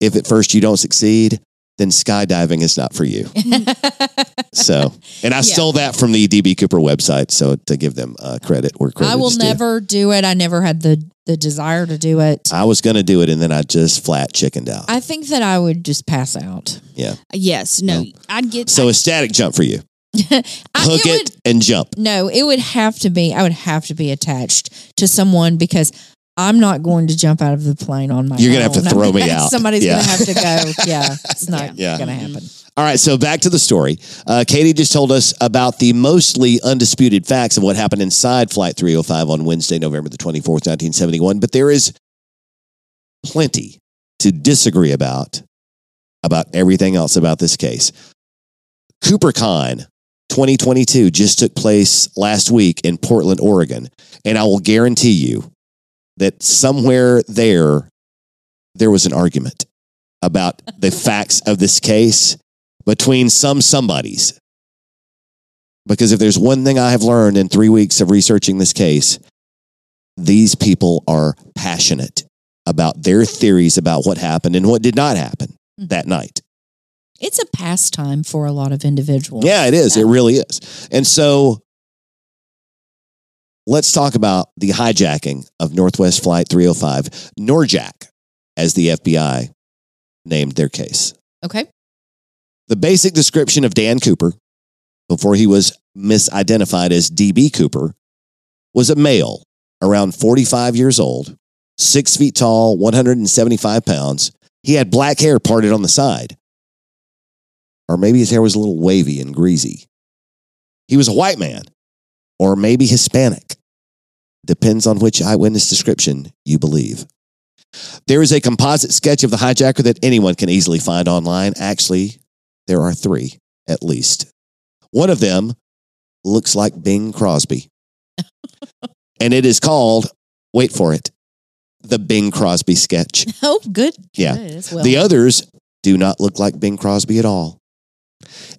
if at first you don't succeed, then skydiving is not for you. (laughs) So, and I stole that from the DB Cooper website. So, to give them uh, credit where credit I will is due. never do it. I never had the the desire to do it. I was going to do it and then I just flat chickened out. I think that I would just pass out. Yeah. Yes, no, I'd get. So, a static jump for you. (laughs) I, Hook it, would- and jump. no, it would have to be. I would have to be attached to someone because I'm not going to jump out of the plane on my. You're gonna have to throw me (laughs) out. Somebody's Yeah. gonna have to go. Yeah, it's (laughs) not Yeah. gonna happen. All right, so back to the story. Uh, Katie just told us about the mostly undisputed facts of what happened inside Flight 305 on Wednesday, November the 24th, 1971. But there is plenty to disagree about about everything else about this case. CooperCon 2022 just took place last week in Portland, Oregon, and I will guarantee you that somewhere there there was an argument about the facts of this case between some somebodies. Because if there's one thing I have learned in three weeks of researching this case, these people are passionate about their theories about what happened and what did not happen hmm. that night. It's a pastime for a lot of individuals. Yeah, it is. It really is. And so let's talk about the hijacking of Northwest Flight 305, Norjak, as the FBI named their case. Okay. The basic description of Dan Cooper, before he was misidentified as DB Cooper, was a male around 45 years old, six feet tall, 175 pounds. He had black hair parted on the side. Or maybe his hair was a little wavy and greasy. He was a white man, or maybe Hispanic. Depends on which eyewitness description you believe. There is a composite sketch of the hijacker that anyone can easily find online. Actually, there are three at least. One of them looks like Bing Crosby. (laughs) and it is called, wait for it, the Bing Crosby sketch. (laughs) Oh, good. Yeah. Good well. The others do not look like Bing Crosby at all.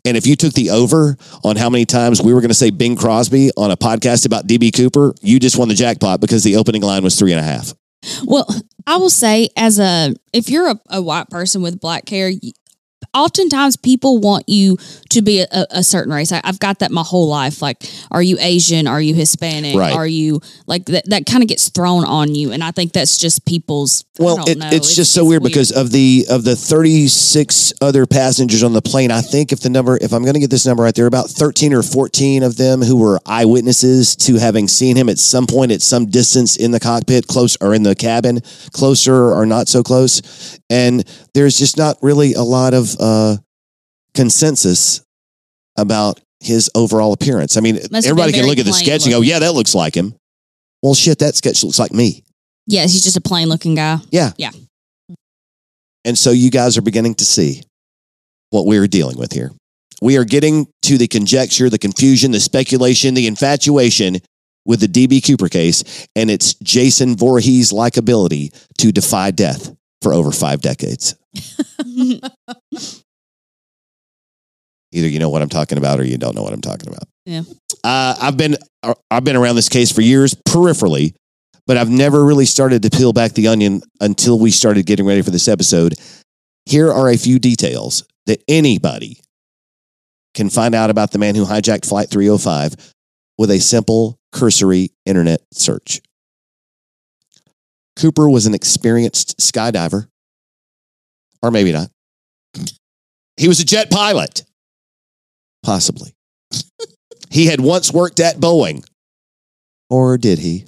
And if you took the over on how many times we were going to say Bing Crosby on a podcast about DB Cooper, you just won the jackpot because the opening line was three and a half. Well, I will say, as a if you're a, a white person with black hair, oftentimes people want you to be a, a certain race. I, I've got that my whole life. Like, are you Asian? Are you Hispanic? Right. Are you like that? That kind of gets thrown on you, and I think that's just people's. Well, it, know. it's, just so weird, because of the of the 36 other passengers on the plane, I think if the number if I'm going to get this number right, there are about 13 or 14 of them who were eyewitnesses to having seen him at some point at some distance in the cockpit, close or in the cabin, closer or not so close. And there's just not really a lot of uh, consensus about his overall appearance. I mean, Must everybody can look at the sketch and go, "Yeah, that looks like him." Well, shit, that sketch looks like me. yes, he's just a plain looking guy. Yeah. Yeah. And so you guys are beginning to see what we're dealing with here. We are getting to the conjecture, the confusion, the speculation, the infatuation with the DB Cooper case, and it's Jason Voorhees' likability to defy death for over five decades. (laughs) Either you know what I'm talking about or you don't know what I'm talking about. Yeah. Uh, I've been uh, I've been around this case for years peripherally, but I've never really started to peel back the onion until we started getting ready for this episode. Here are a few details that anybody can find out about the man who hijacked Flight 305 with a simple cursory internet search. Cooper was an experienced skydiver, or maybe not. He was a jet pilot, possibly. he had once worked at Boeing, or did he?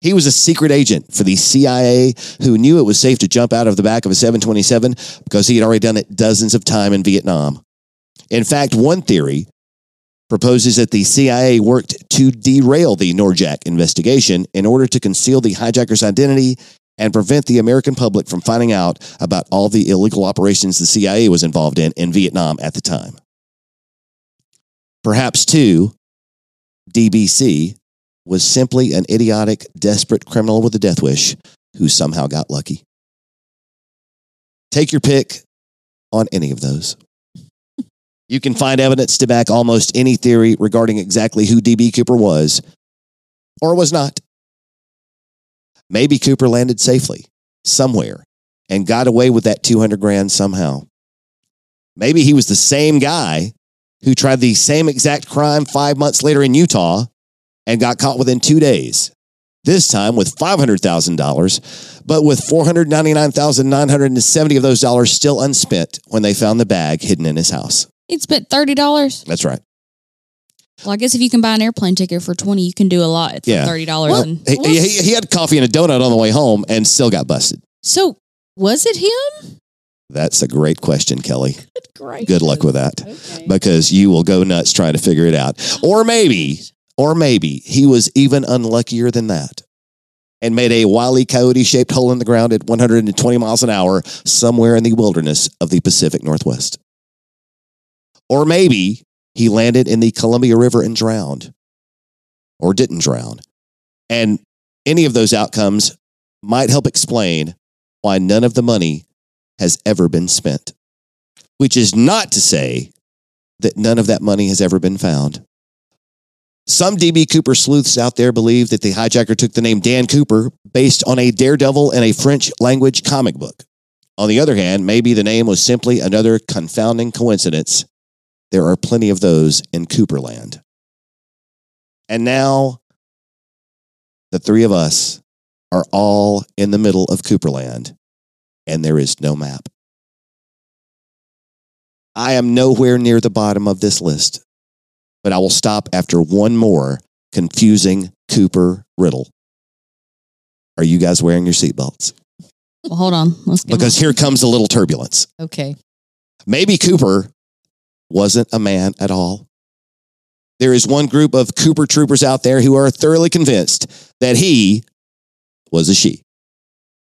He was a secret agent for the CIA who knew it was safe to jump out of the back of a 727 because he had already done it dozens of times in Vietnam. In fact, one theory proposes that the CIA worked to derail the Norjak investigation in order to conceal the hijacker's identity and prevent the American public from finding out about all the illegal operations the CIA was involved in in Vietnam at the time. Perhaps, too, DBC was simply an idiotic, desperate criminal with a death wish who somehow got lucky. Take your pick on any of those. You can find evidence to back almost any theory regarding exactly who DB Cooper was or was not. Maybe Cooper landed safely somewhere and got away with that 200 grand somehow. Maybe he was the same guy who tried the same exact crime five months later in Utah and got caught within two days. This time with $500,000, but with 499,970 of those dollars still unspent when they found the bag hidden in his house. He'd spent thirty dollars. That's right. Well, I guess if you can buy an airplane ticket for twenty, you can do a lot for Yeah. thirty dollars. And he, he, he had coffee and a donut on the way home and still got busted. So was it him? That's a great question, Kelly. (laughs) Great. Good luck with that Okay. because you will go nuts trying to figure it out. Or maybe, or maybe he was even unluckier than that and made a wily coyote shaped hole in the ground at 120 miles an hour somewhere in the wilderness of the Pacific Northwest. Or maybe he landed in the Columbia River and drowned or didn't drown. And any of those outcomes might help explain why none of the money has ever been spent, which is not to say that none of that money has ever been found. Some DB Cooper sleuths out there believe that the hijacker took the name Dan Cooper based on a daredevil in a French language comic book. On the other hand, maybe the name was simply another confounding coincidence. There are plenty of those in Cooperland. And now, the three of us are all in the middle of Cooperland, and there is no map. I am nowhere near the bottom of this list, but I will stop after one more confusing Cooper riddle. Are you guys wearing your seatbelts? well, hold on. Let's Because here comes a little turbulence. Okay. Maybe Cooper wasn't a man at all. There is one group of Cooper troopers out there who are thoroughly convinced that he was a she.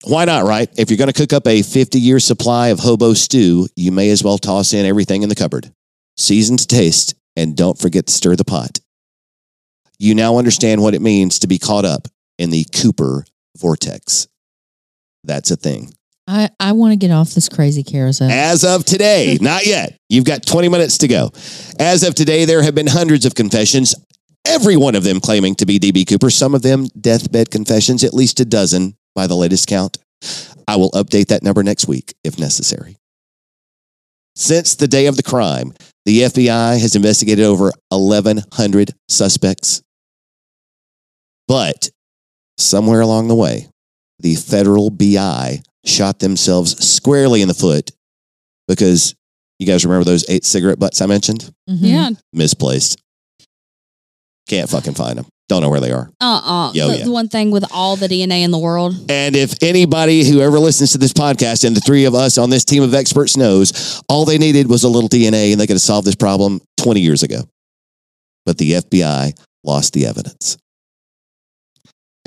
Why not, right? If you're going to cook up a 50 year supply of hobo stew, you may as well toss in everything in the cupboard. Season to taste, and don't forget to stir the pot. You now understand what it means to be caught up in the Cooper vortex. That's a thing. I, I want to get off this crazy carousel. As of today, (laughs) not yet. You've got 20 minutes to go. As of today, there have been hundreds of confessions, every one of them claiming to be DB Cooper, some of them deathbed confessions, at least a dozen by the latest count. I will update that number next week if necessary. Since the day of the crime, the FBI has investigated over 1,100 suspects. But somewhere along the way, the federal BI shot themselves squarely in the foot because you guys remember those eight cigarette butts I mentioned? Mhm. Yeah. Misplaced. Can't fucking find them. Don't know where they are. Uh uh Yeah, oh, the, yeah. the one thing with all the DNA in the world. And if anybody who ever listens to this podcast and the three of us on this team of experts knows, all they needed was a little DNA and they could have solved this problem 20 years ago. But the FBI lost the evidence.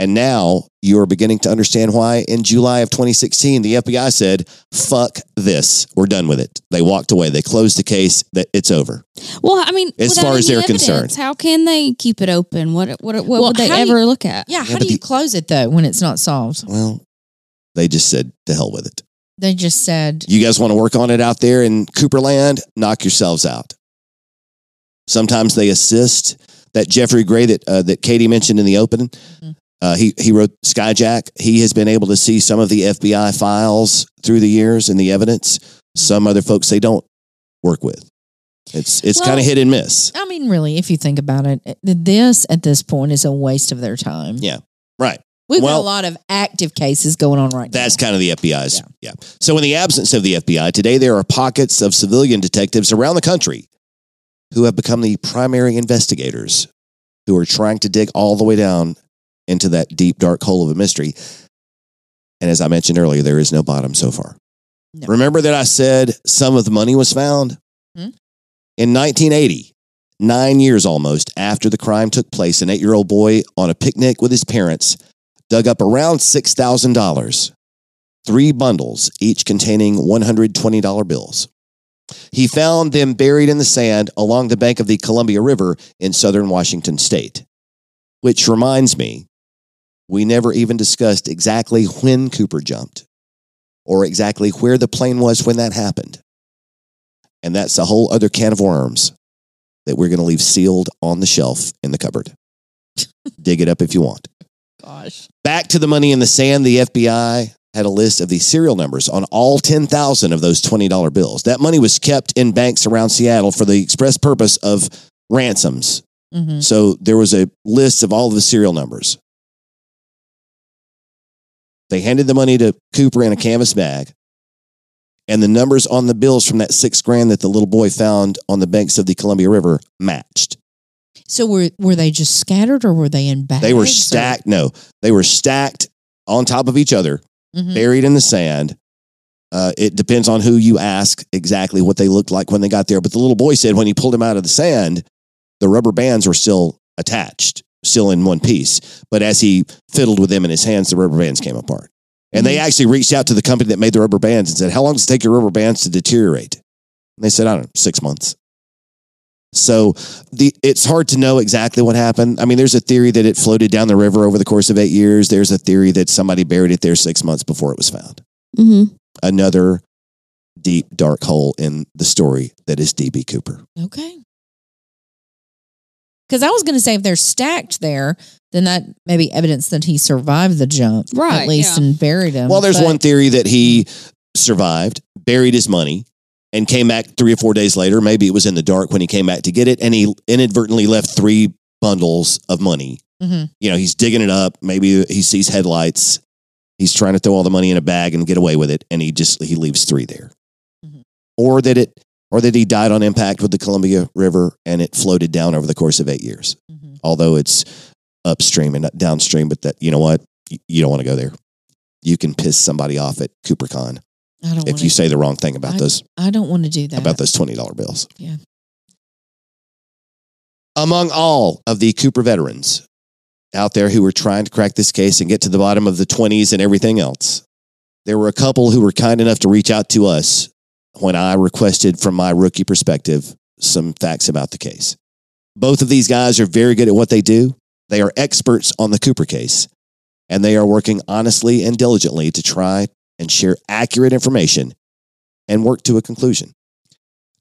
And now you are beginning to understand why in July of 2016, the FBI said, fuck this. We're done with it. They walked away. They closed the case that it's over. Well, I mean, As far as any they're evidence, concerned. how can they keep it open? What what what Well, would they ever you- look at? Yeah. Yeah, How but do you the- close it though when it's not solved? Well, they just said, to hell with it. They just said, You guys want to work on it out there in Cooperland? Knock yourselves out. Sometimes they assist. That Geoffrey Gray that uh, that Katie mentioned in the opening, Mhm. Uh, he he wrote Skyjack. He has been able to see some of the FBI files through the years and the evidence. Some other folks they don't work with. It's it's Well- kind of hit and miss. I mean, really, if you think about it, eh, this at this point is a waste of their time. Yeah, right. We've Well- got a lot of active cases going on right That's now. That's kind of the FBI's. Yeah. So, in the absence of the FBI, today there are pockets of civilian detectives around the country who have become the primary investigators who are trying to dig all the way down into that deep, dark hole of a mystery. And as I mentioned earlier, there is no bottom so far. No. Remember that I said some of the money was found? Hmm. In 1980, nine years almost after the crime took place, an eight year old boy on a picnic with his parents dug up around $6,000, three bundles, each containing $120 bills. He found them buried in the sand along the bank of the Columbia River in southern Washington state. Which reminds me, we never even discussed exactly when Cooper jumped or exactly where the plane was when that happened. And that's a whole other can of worms that we're going to leave sealed on the shelf in the cupboard. (laughs) Dig it up if you want. Gosh. Back to the money in the sand, the FBI had a list of the serial numbers on all 10,000 of those $20 bills. That money was kept in banks around Seattle for the express purpose of ransoms. hmm So there was a list of all of the serial numbers. They handed the money to Cooper in a canvas bag. And the numbers on the bills from that six grand that the little boy found on the banks of the Columbia River matched. So were were they just scattered or were they in bags? They were or- stacked. No, they were stacked on top of each other, Mhm. buried in the sand. Uh, it depends on who you ask exactly what they looked like when they got there. But the little boy said when he pulled them out of the sand, the rubber bands were still attached, still in one piece. But as he fiddled with them in his hands, the rubber bands came apart. And they actually reached out to the company that made the rubber bands and said, How long does it take your rubber bands to deteriorate? And they said, I don't know, six months. So the it's hard to know exactly what happened. I mean, there's a theory that it floated down the river over the course of eight years. There's a theory that somebody buried it there six months before it was found. Mm-hmm. Another deep, dark hole in the story that is DB Cooper. Okay. Because I was going to say if they're stacked there, then that may be evidence that he survived the jump, Right, At least yeah. and buried him. Well, there's But- one theory that he survived, buried his money, and came back three or four days later. Maybe it was in the dark when he came back to get it, and he inadvertently left three bundles of money. Mhm. You know, he's digging it up. Maybe he sees headlights. He's trying to throw all the money in a bag and get away with it, and he just he leaves three there. Mhm. Or that it, or that he died on impact with the Columbia River and it floated down over the course of eight years. Mhm. Although it's upstream and not downstream, but that you know what, you, don't want to go there. You can piss somebody off at CooperCon I don't if you say the wrong thing about those I don't want to do that. about those twenty dollar bills. Yeah. Among all of the Cooper veterans out there who were trying to crack this case and get to the bottom of the twenties and everything else, there were a couple who were kind enough to reach out to us when I requested from my rookie perspective some facts about the case. Both of these guys are very good at what they do. They are experts on the Cooper case, and they are working honestly and diligently to try and share accurate information and work to a conclusion.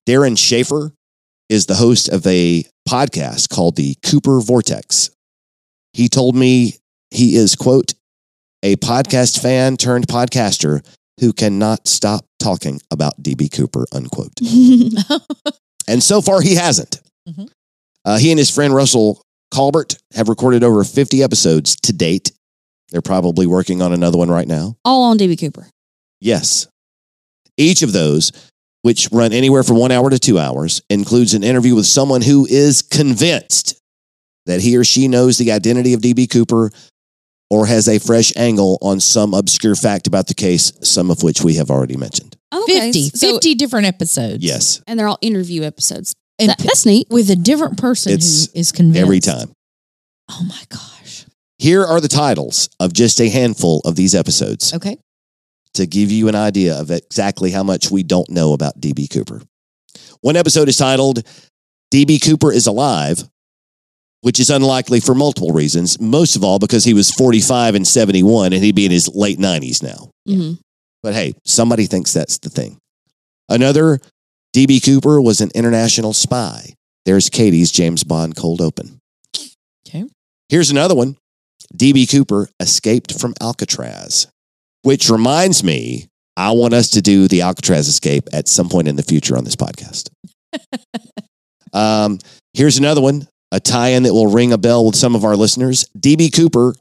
Darren Schaefer is the host of a podcast called the Cooper Vortex. He told me he is, quote, a podcast fan turned podcaster who cannot stop talking about DB Cooper, unquote. (laughs) And so far, he hasn't. Mhm. Uh, he and his friend Russell Colbert have recorded over 50 episodes to date. They're probably working on another one right now. All on DB Cooper. Yes. Each of those, which run anywhere from one hour to two hours, includes an interview with someone who is convinced that he or she knows the identity of DB Cooper or has a fresh angle on some obscure fact about the case, some of which we have already mentioned. Okay. 50, so- 50 different episodes. Yes, and they're all interview episodes. And That- that's neat. with a different person It's who is convinced. every time. Oh my gosh. Here are the titles of just a handful of these episodes Okay. to give you an idea of exactly how much we don't know about DB Cooper. One episode is titled DB Cooper is Alive, which is unlikely for multiple reasons. Most of all, because he was 45 and 71 and he'd be in his late 90s now. Mhm. But hey, somebody thinks that's the thing. Another, DB Cooper was an international spy. There's Katie's James Bond cold open. Okay. Here's another one. DB Cooper escaped from Alcatraz, which reminds me, I want us to do the Alcatraz escape at some point in the future on this podcast. (laughs) um, here's another one, a tie in that will ring a bell with some of our listeners. DB Cooper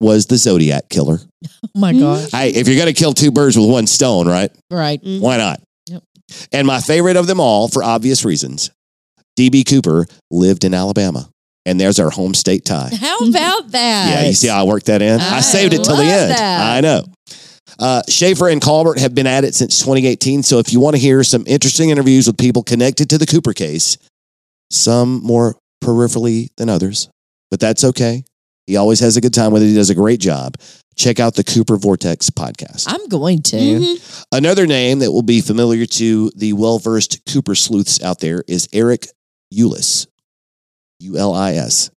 was the Zodiac killer. Oh (laughs) my gosh. Hey, if you're going to kill two birds with one stone, right? Right. Mm. Why not? Yep. And my favorite of them all, for obvious reasons, DB Cooper lived in Alabama. And there's our home state tie. How about (laughs) that? Yeah, you see how I worked that in? I, I saved it till the end. that. I know. Uh, Schaefer and Colbert have been at it since 2018. So if you want to hear some interesting interviews with people connected to the Cooper case, some more peripherally than others, but that's okay. He always has a good time with it. He does a great job. Check out the Cooper Vortex podcast. I'm going to. Mhm. Another name that will be familiar to the well versed Cooper sleuths out there is Eric Ulis. U L I S.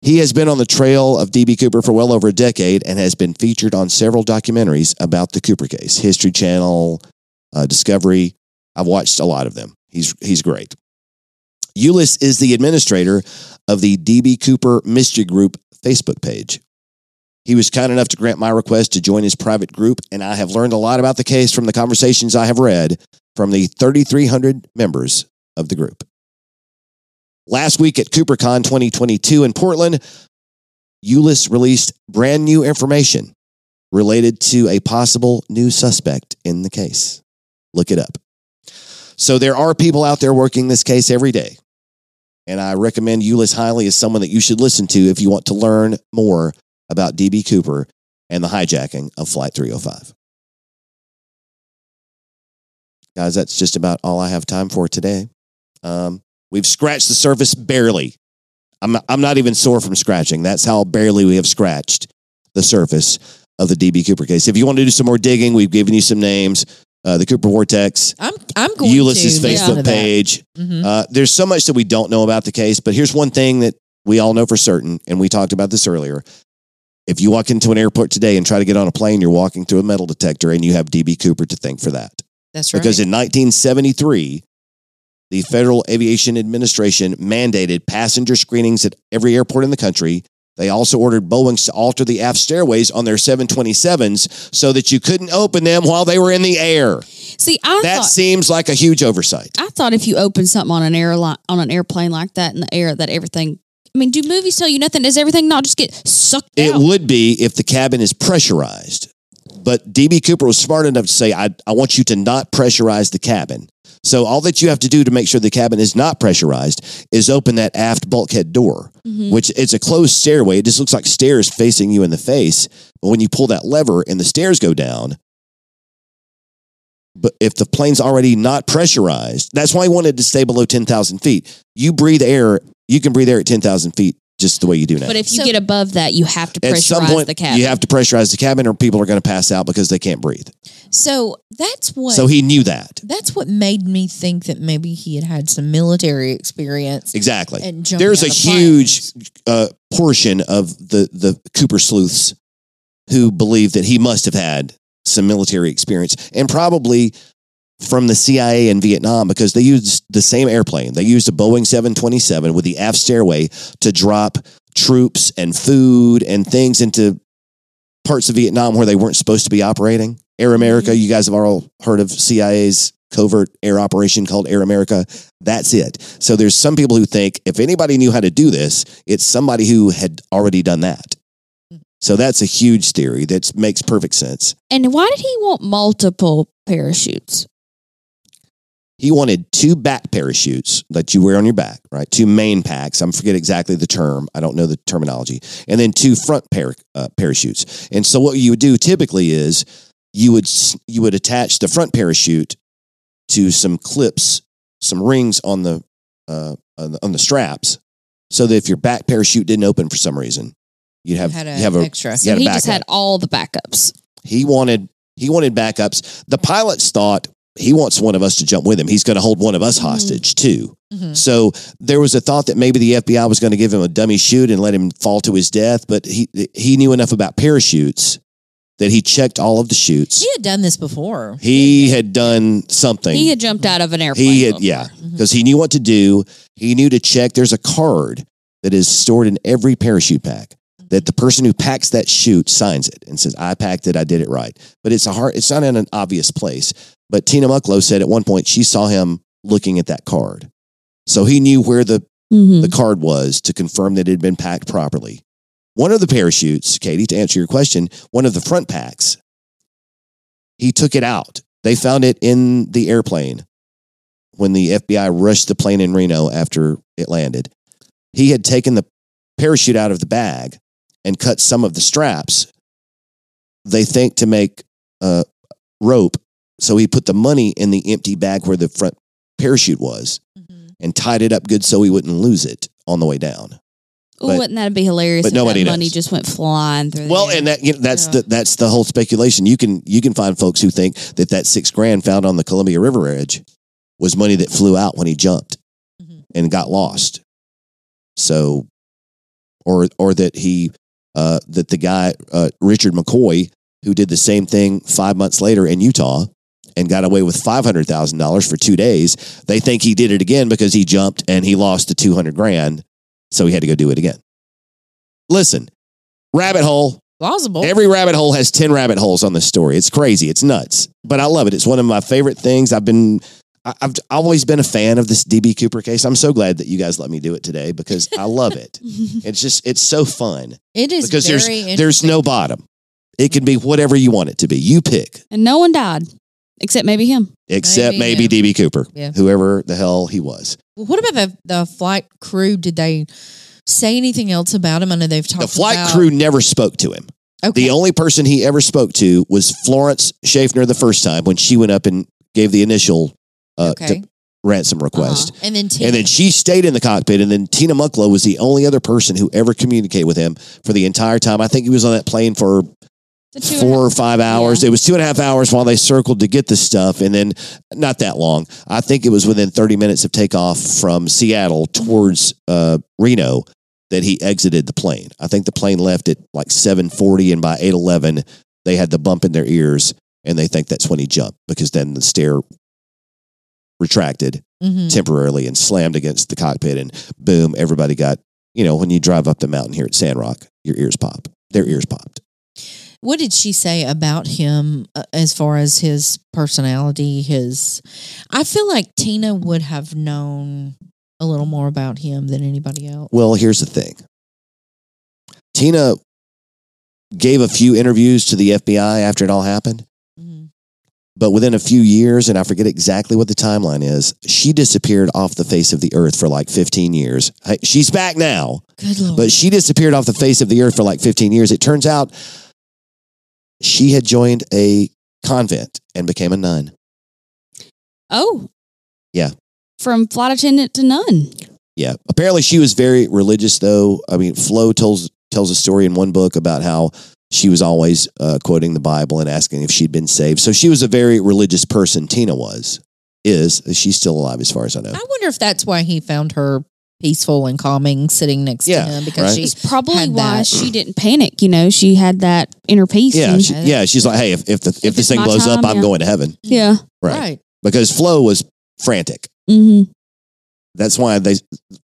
He has been on the trail of DB Cooper for well over a decade and has been featured on several documentaries about the Cooper case History Channel, uh, Discovery. I've watched a lot of them. He's, he's great. Ulis is the administrator of the DB Cooper Mystery Group Facebook page. He was kind enough to grant my request to join his private group, and I have learned a lot about the case from the conversations I have read from the 3,300 members of the group. Last week at CooperCon 2022 in Portland, Ulis released brand new information related to a possible new suspect in the case. Look it up. So there are people out there working this case every day. And I recommend Ulis highly as someone that you should listen to if you want to learn more about DB Cooper and the hijacking of Flight 305. Guys, that's just about all I have time for today. Um, we've scratched the surface barely. I'm, I'm not even sore from scratching. That's how barely we have scratched the surface of the DB Cooper case. If you want to do some more digging, we've given you some names. Uh, the Cooper Vortex, I'm I'm going Ulis's to Facebook page. Mhm. Uh, there's so much that we don't know about the case, but here's one thing that we all know for certain, and we talked about this earlier. If you walk into an airport today and try to get on a plane, you're walking through a metal detector, and you have DB Cooper to thank for that. That's right. Because in 1973, the Federal Aviation Administration mandated passenger screenings at every airport in the country. They also ordered Boeings to alter the aft stairways on their 727s so that you couldn't open them while they were in the air. See, I That thought seems like a huge oversight. I thought if you open something on an airline on an airplane like that in the air, that everything. I mean, do movies tell you nothing? Does everything not just get sucked It out? would be if the cabin is pressurized. But DB Cooper was smart enough to say, I, I want you to not pressurize the cabin. So all that you have to do to make sure the cabin is not pressurized is open that aft bulkhead door, Mhm. which it's a closed stairway. It just looks like stairs facing you in the face. But when you pull that lever and the stairs go down, but if the plane's already not pressurized, that's why he wanted to stay below 10,000 feet. You breathe air, you can breathe air at 10,000 feet just the way you do now. But if you So- get above that, you have to at pressurize some point the cabin. you have to pressurize the cabin or people are going to pass out because they can't breathe. So that's what so he knew that. that's what made me think that maybe he had had some military experience exactly. and there's a huge uh, portion of the the cooper sleuths who believe that he must have had some military experience and probably from the CIA in Vietnam because they used the same airplane. They used a Boeing 727 with the aft stairway to drop troops and food and things into parts of Vietnam where they weren't supposed to be operating. Air America, mm-hmm. you guys have all heard of CIA's covert air operation called Air America. That's it. So there's some people who think if anybody knew how to do this, it's somebody who had already done that. So that's a huge theory that makes perfect sense. and why did he want multiple parachutes? He wanted two back parachutes that you wear on your back, right? Two main packs. I'm forget exactly the term. I don't know the terminology. And then two front par- uh, parachutes. And so what you would do typically is you would you would attach the front parachute to some clips, some rings on the uh, on the, on the straps, so that if your back parachute didn't open for some reason, you'd have you a have a extra. you So he just had all the backups. He wanted he wanted backups. The pilots thought he wants one of us to jump with him. He's going to hold one of us Mhm. hostage too. Mhm. So there was a thought that maybe the FBI was going to give him a dummy chute and let him fall to his death, but he he knew enough about parachutes that he checked all of the chutes. He had done this before. He had done something. He had jumped out of an airplane. He had, before. yeah, because he knew what to do. He knew to check. There's a card that is stored in every parachute pack that the person who packs that chute signs it and says, "I packed it. I did it right." But it's a hard. It's not in an obvious place. But Tina Mucklow said at one point she saw him looking at that card, so he knew where the Mhm. the card was to confirm that it had been packed properly. One of the parachutes, Katie, to answer your question, one of the front packs, he took it out. They found it in the airplane when the FBI rushed the plane in Reno after it landed. He had taken the parachute out of the bag and cut some of the straps, they think to make uh, rope. So he put the money in the empty bag where the front parachute was Mhm. and tied it up good so he wouldn't lose it on the way down. Ooh, But- wouldn't that be hilarious? but if nobody money knows. just went flying through. Well, the and that you know, that's Yeah. the that's the whole speculation. You can you can find folks who think that that six grand found on the Columbia River edge was money that flew out when he jumped Mhm. and got lost. So, or or that he uh, that the guy uh, Richard McCoy who did the same thing five months later in Utah and got away with five hundred thousand dollars for two days. They think he did it again because he jumped and he lost the two hundred grand, so he had to go do it again. Listen, rabbit hole. Plausible. Every rabbit hole has 10 rabbit holes on this story. It's crazy. It's nuts. But I love it. It's one of my favorite things. I've been, I've always been a fan of this DB Cooper case. I'm so glad that you guys let me do it today because I love it. (laughs) Mhm. it's just, it's so fun it is because very there's, there's no bottom. It can be whatever you want it to be. You pick, and no one died except maybe him. except Maybe maybe, DB Cooper, Yeah. whoever the hell he was. Well, what about the the flight crew? Did they say anything else about him? I know they've talked. The flight about- crew never spoke to him. Okay. The only person he ever spoke to was Florence Schaffner the first time when she went up and gave the initial uh, okay. ransom request. and then Tina. And then she stayed in the cockpit. And then Tina Mucklow was the only other person who ever communicated with him for the entire time. I think he was on that plane for The two and a four or five hours. It was two and a half hours while they circled to get the stuff. And then not that long. I think it was within 30 minutes of takeoff from Seattle towards uh, Reno that he exited the plane. I think the plane left at like 740 and by 811 they had the bump in their ears and they think that's when he jumped because then the stair retracted Mhm. temporarily and slammed against the cockpit and boom everybody got you know when you drive up the mountain here at Sand Rock your ears pop their ears popped What did she say about him uh, as far as his personality? His, I feel like Tina would have known a little more about him than anybody else. well here's the thing tina gave a few interviews to the fbi after it all happened Mhm. but within a few years and i forget exactly what the timeline is she disappeared off the face of the earth for like 15 years she's back now Good lord. but she disappeared off the face of the earth for like 15 years. It turns out she had joined a convent and became a nun. Oh. Yeah. From flight attendant to nun. Yeah. Apparently she was very religious though. I mean, Flo tells tells a story in one book about how she was always uh, quoting the Bible and asking if she'd been saved. So she was a very religious person. Tina was, is. She's still alive as far as I know. I wonder if that's why he found her peaceful and calming sitting next Yeah, to him because right. she It's probably had why that. she didn't panic. You know, she had that inner peace. Yeah, she, yeah. She's like, hey, if if, the, if, If this thing my blows up, time, I'm going to heaven. yeah. Right. right. Because Flo was frantic. hmm That's why they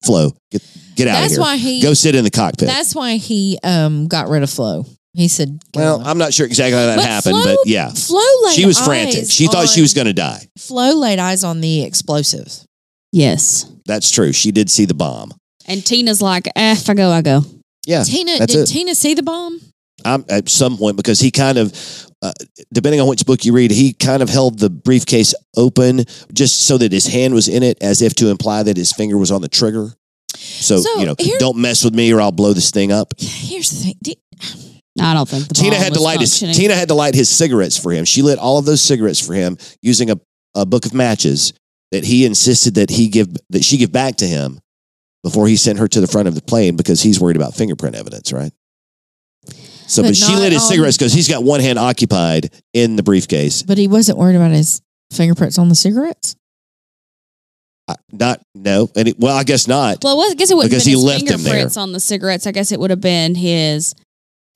Flo get get out of That's here. why he. Go sit in the cockpit. That's why he um got rid of Flo. He said, well, on." I'm not sure exactly how that But happened, Flo- but yeah, Flo laid she was frantic. eyes She thought she was going to die. Flo laid eyes on the explosives. Yes. That's true. She did see the bomb. And Tina's like, eh, if I go, I go. Yeah, Tina, that's did it. Tina see the bomb? I'm, at some point because he kind of, uh, depending on which book you read, he kind of held the briefcase open just so that his hand was in it, as if to imply that his finger was on the trigger. So, So, you know, here- don't mess with me or I'll blow this thing up. Here's the thing. I don't think the Tina bomb had to was light his functioning. Tina had to light his cigarettes for him. She lit all of those cigarettes for him using a, a book of matches that he insisted that he give that she give back to him before he sent her to the front of the plane because he's worried about fingerprint evidence, right? So, but, But she lit his on- cigarettes because he's got one hand occupied in the briefcase. But he wasn't worried about his fingerprints on the cigarettes. Uh, Not no, and it, well, I guess not. Well, I guess it wouldn't Because have he his left them there. fingerprints on the cigarettes. I guess it would have been his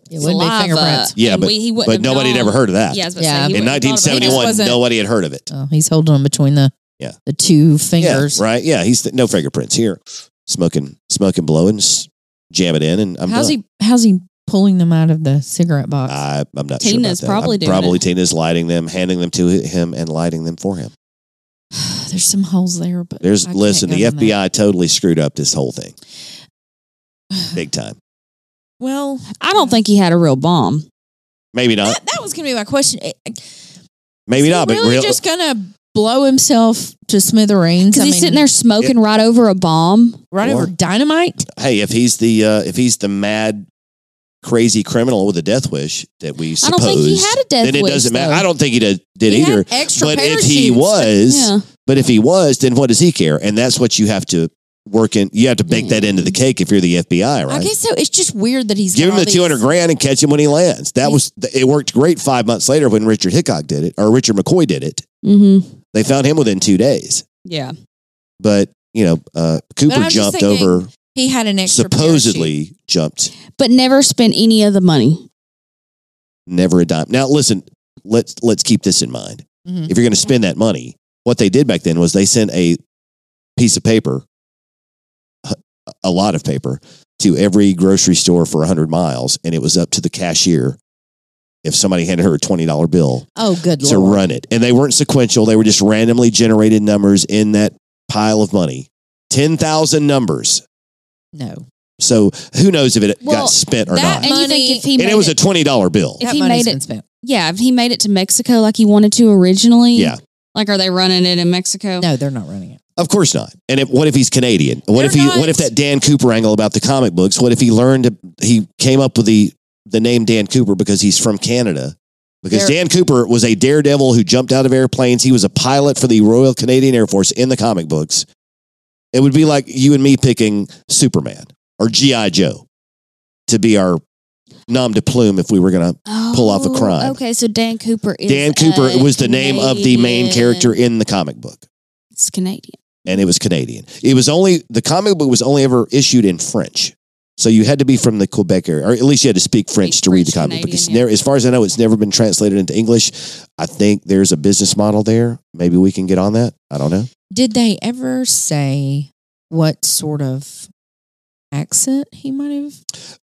It wouldn't be fingerprints. Yeah, and but- we, he wouldn't but have nobody had ever heard of that. Yeah, I was about to Yeah. say, in wouldn't have thought about it. 1971, nobody had heard of it. Oh, he's holding them between the Yeah. the two fingers. Yeah, right. Yeah, he's no fingerprints here. Smoking, smoking, blowing, s- jam it in, and I'm how's done. he? How's he pulling them out of the cigarette box? I, I'm not Tina's sure about that. probably I'm doing probably it. Tina's lighting them, handing them to him, and lighting them for him. (sighs) There's some holes there, but There's I can't listen. go The down that. FBI totally screwed up this whole thing, (sighs) big time. Well, I don't think he had a real bomb. Maybe not. that, that was going to be my question. Eh, eh, Maybe is not. He But really real, just going to blow himself to smithereens? Because I he's mean, sitting there smoking right over a bomb. right Or- over dynamite. hey, if he's the uh, if he's the mad crazy criminal with a death wish that we I suppose, don't think he had a death then it wish, doesn't matter. though. I don't think he did, did He had either. extra But if he was, Yeah. but if he was, then what does he care? And that's what you have to work in. You have to bake that into the cake if you're the FBI, I right? guess so. It's just weird that he's Give got him all the two hundred grand and catch him when he lands. That was it. Worked great five months later when Richard Hickok did it, or Richard McCoy did it. Mm-hmm. They found him within two days. Yeah. But you know, uh, Cooper just jumped thinking, over. He had an extra Supposedly jumped But never spent any of the money. never a dime. Now listen, let's let's keep this in mind. parachute. Mhm. If you're going to spend that money, what they did back then was they sent a piece of paper, a lot of paper, to every grocery store for 100 miles, and it was up to the cashier if somebody handed her a $20 bill Oh, good to lord! run it. And they weren't sequential, they were just randomly generated numbers in that pile of money. 10,000 numbers. No, So who knows if it Well, got spent or that not. And you Money- think if he And made it was a $20 bill. If that he money's made been it- spent. yeah, if he made it to Mexico like he wanted to originally, Yeah. Like, are they running it in Mexico? No, they're not running it. Of course not. And if, what if he's Canadian? What They're if he? not. What if that Dan Cooper angle about the comic books? What if he learned? He came up with the the name Dan Cooper because he's from Canada. Because Dan Cooper was a daredevil who jumped out of airplanes. He was a pilot for the Royal Canadian Air Force in the comic books. It would be like you and me picking Superman or GI Joe to be our nom de plume if we were going to. pull off a Oh, crime. Okay, so Dan Cooper is Dan Cooper was the name of the main character in the comic book. It's Canadian. and it was Canadian. It was only the comic book was only ever issued in French, so you had to be from the Quebec area, or at least you had to speak French Speak to read the comic book. It's never, as far as I know, it's never been translated into English. I think there's a business model there. Maybe we can get on that. I don't know. Did they ever say what sort of accent he might have?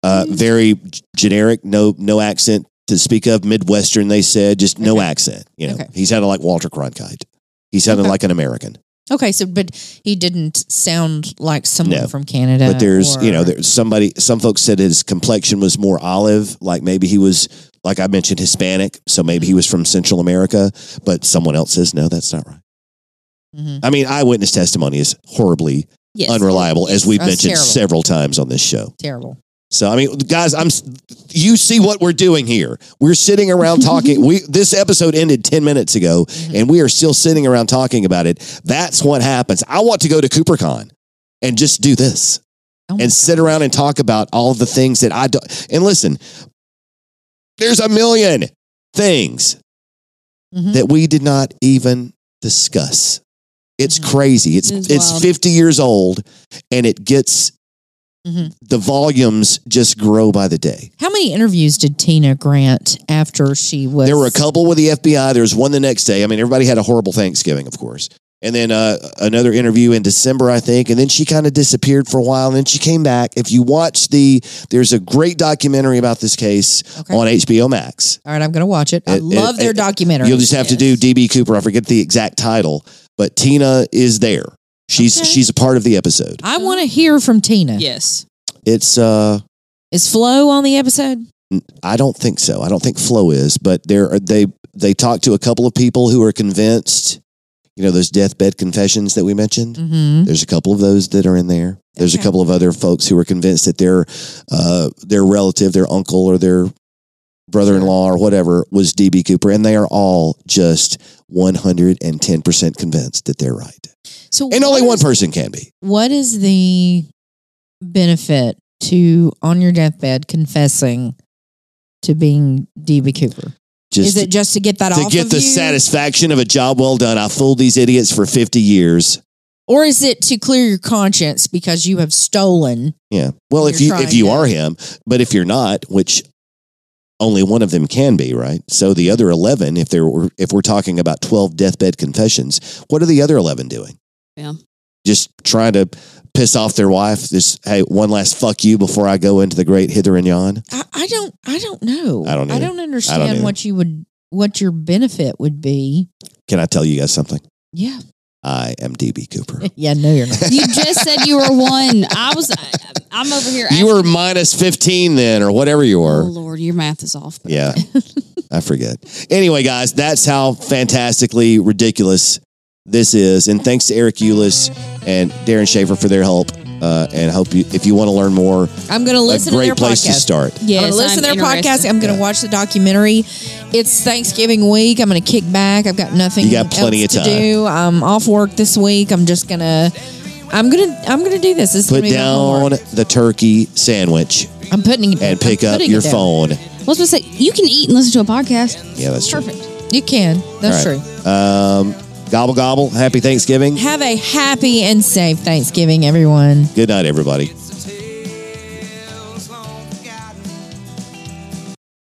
Uh, very g- generic, no no accent to speak of. Midwestern, they said, just no Okay. accent. You know, Okay. he sounded like Walter Cronkite. He sounded Okay. like an American. Okay, so but he didn't sound like someone No. from Canada. but there's you know there's somebody some folks said his complexion was more olive like maybe he was like i mentioned hispanic so maybe he was from central america but someone else says no that's not right Mhm. i mean eyewitness testimony is horribly Yes. unreliable as we've That's mentioned terrible. several times on this show terrible. So i mean guys i'm you see what we're doing here we're sitting around talking (laughs) we this episode ended 10 minutes ago and we are still sitting around talking about it that's what happens i want to go to coopercon and just do this Oh and sit God. around and talk about all the things that I do. And listen, there's a million things Mhm. that we did not even discuss. It's Mhm. crazy. It's It it's wild. 50 years old and it gets Mhm. the volumes just grow by the day. How many interviews did Tina grant after she was? There were a couple with the FBI. There was one the next day. I mean, everybody had a horrible Thanksgiving, of course. And then uh, another interview in December, I think. And then she kind of disappeared for a while. And then she came back. If you watch the, there's a great documentary about this case Okay. on HBO Max. All right, I'm going to watch it. I It- love it- their it- documentary. You'll just have to do DB Cooper. I forget the exact title, but Tina is there. She's Okay. she's a part of the episode. I want to hear from Tina. Yes. It's uh Is Flo on the episode? I don't think so. I don't think Flo is, but there are- they they talked to a couple of people who are convinced. You know those deathbed confessions that we mentioned. Mm-hmm. There's a couple of those that are in there. There's a couple of other folks who are convinced that their uh, their relative, their uncle, or their brother-in-law, or whatever was DB Cooper, and they are all just 110 percent convinced that they're right. So And only what one person can be. What is the benefit to on your deathbed confessing to being DB Cooper? Just is it just to get that off. to get the you? satisfaction of a job well done. I fooled these idiots for 50 years. or is it to clear your conscience because you have stolen? Yeah. Well, if You're if you to- are him, but if you're not, which only one of them can be, right? So the other 11, if there were if we're talking about 12 deathbed confessions, what are the other 11 doing? Yeah. Just trying to piss off their wife. Just hey, one last fuck you before I go into the great hither and yon. I, I don't. I don't know. I don't I don't understand either. what you would. What your benefit would be? Can I tell you guys something? Yeah. I am DB Cooper. (laughs) Yeah. No, you're not. You just said you were one. I was. I'm over here. you were minus 15 then, or whatever you were. Oh Lord, your math is off. Yeah. (laughs) I forget. Anyway, guys, that's how fantastically ridiculous this is. And thanks to Eric Ulis and Darren Schaefer for their help. Uh, and hope you if you want to learn more, I'm going to listen a great to their place podcast. to start. Yes, I'm going to listen I'm to their podcast. I'm going to watch the documentary. It's Thanksgiving week. I'm going to kick back. I've got nothing. You got plenty else of to time. do. I'm off work this week. I'm just going to. I'm gonna I'm gonna do this. This Put gonna be my homework. down the turkey sandwich I'm putting it and I'm pick up your phone. I was going to say, you can eat and listen to a podcast. Yeah, that's true. Perfect. You can. That's All right. true. Um, gobble gobble. Happy Thanksgiving. Have a happy and safe Thanksgiving, everyone. Good night, everybody.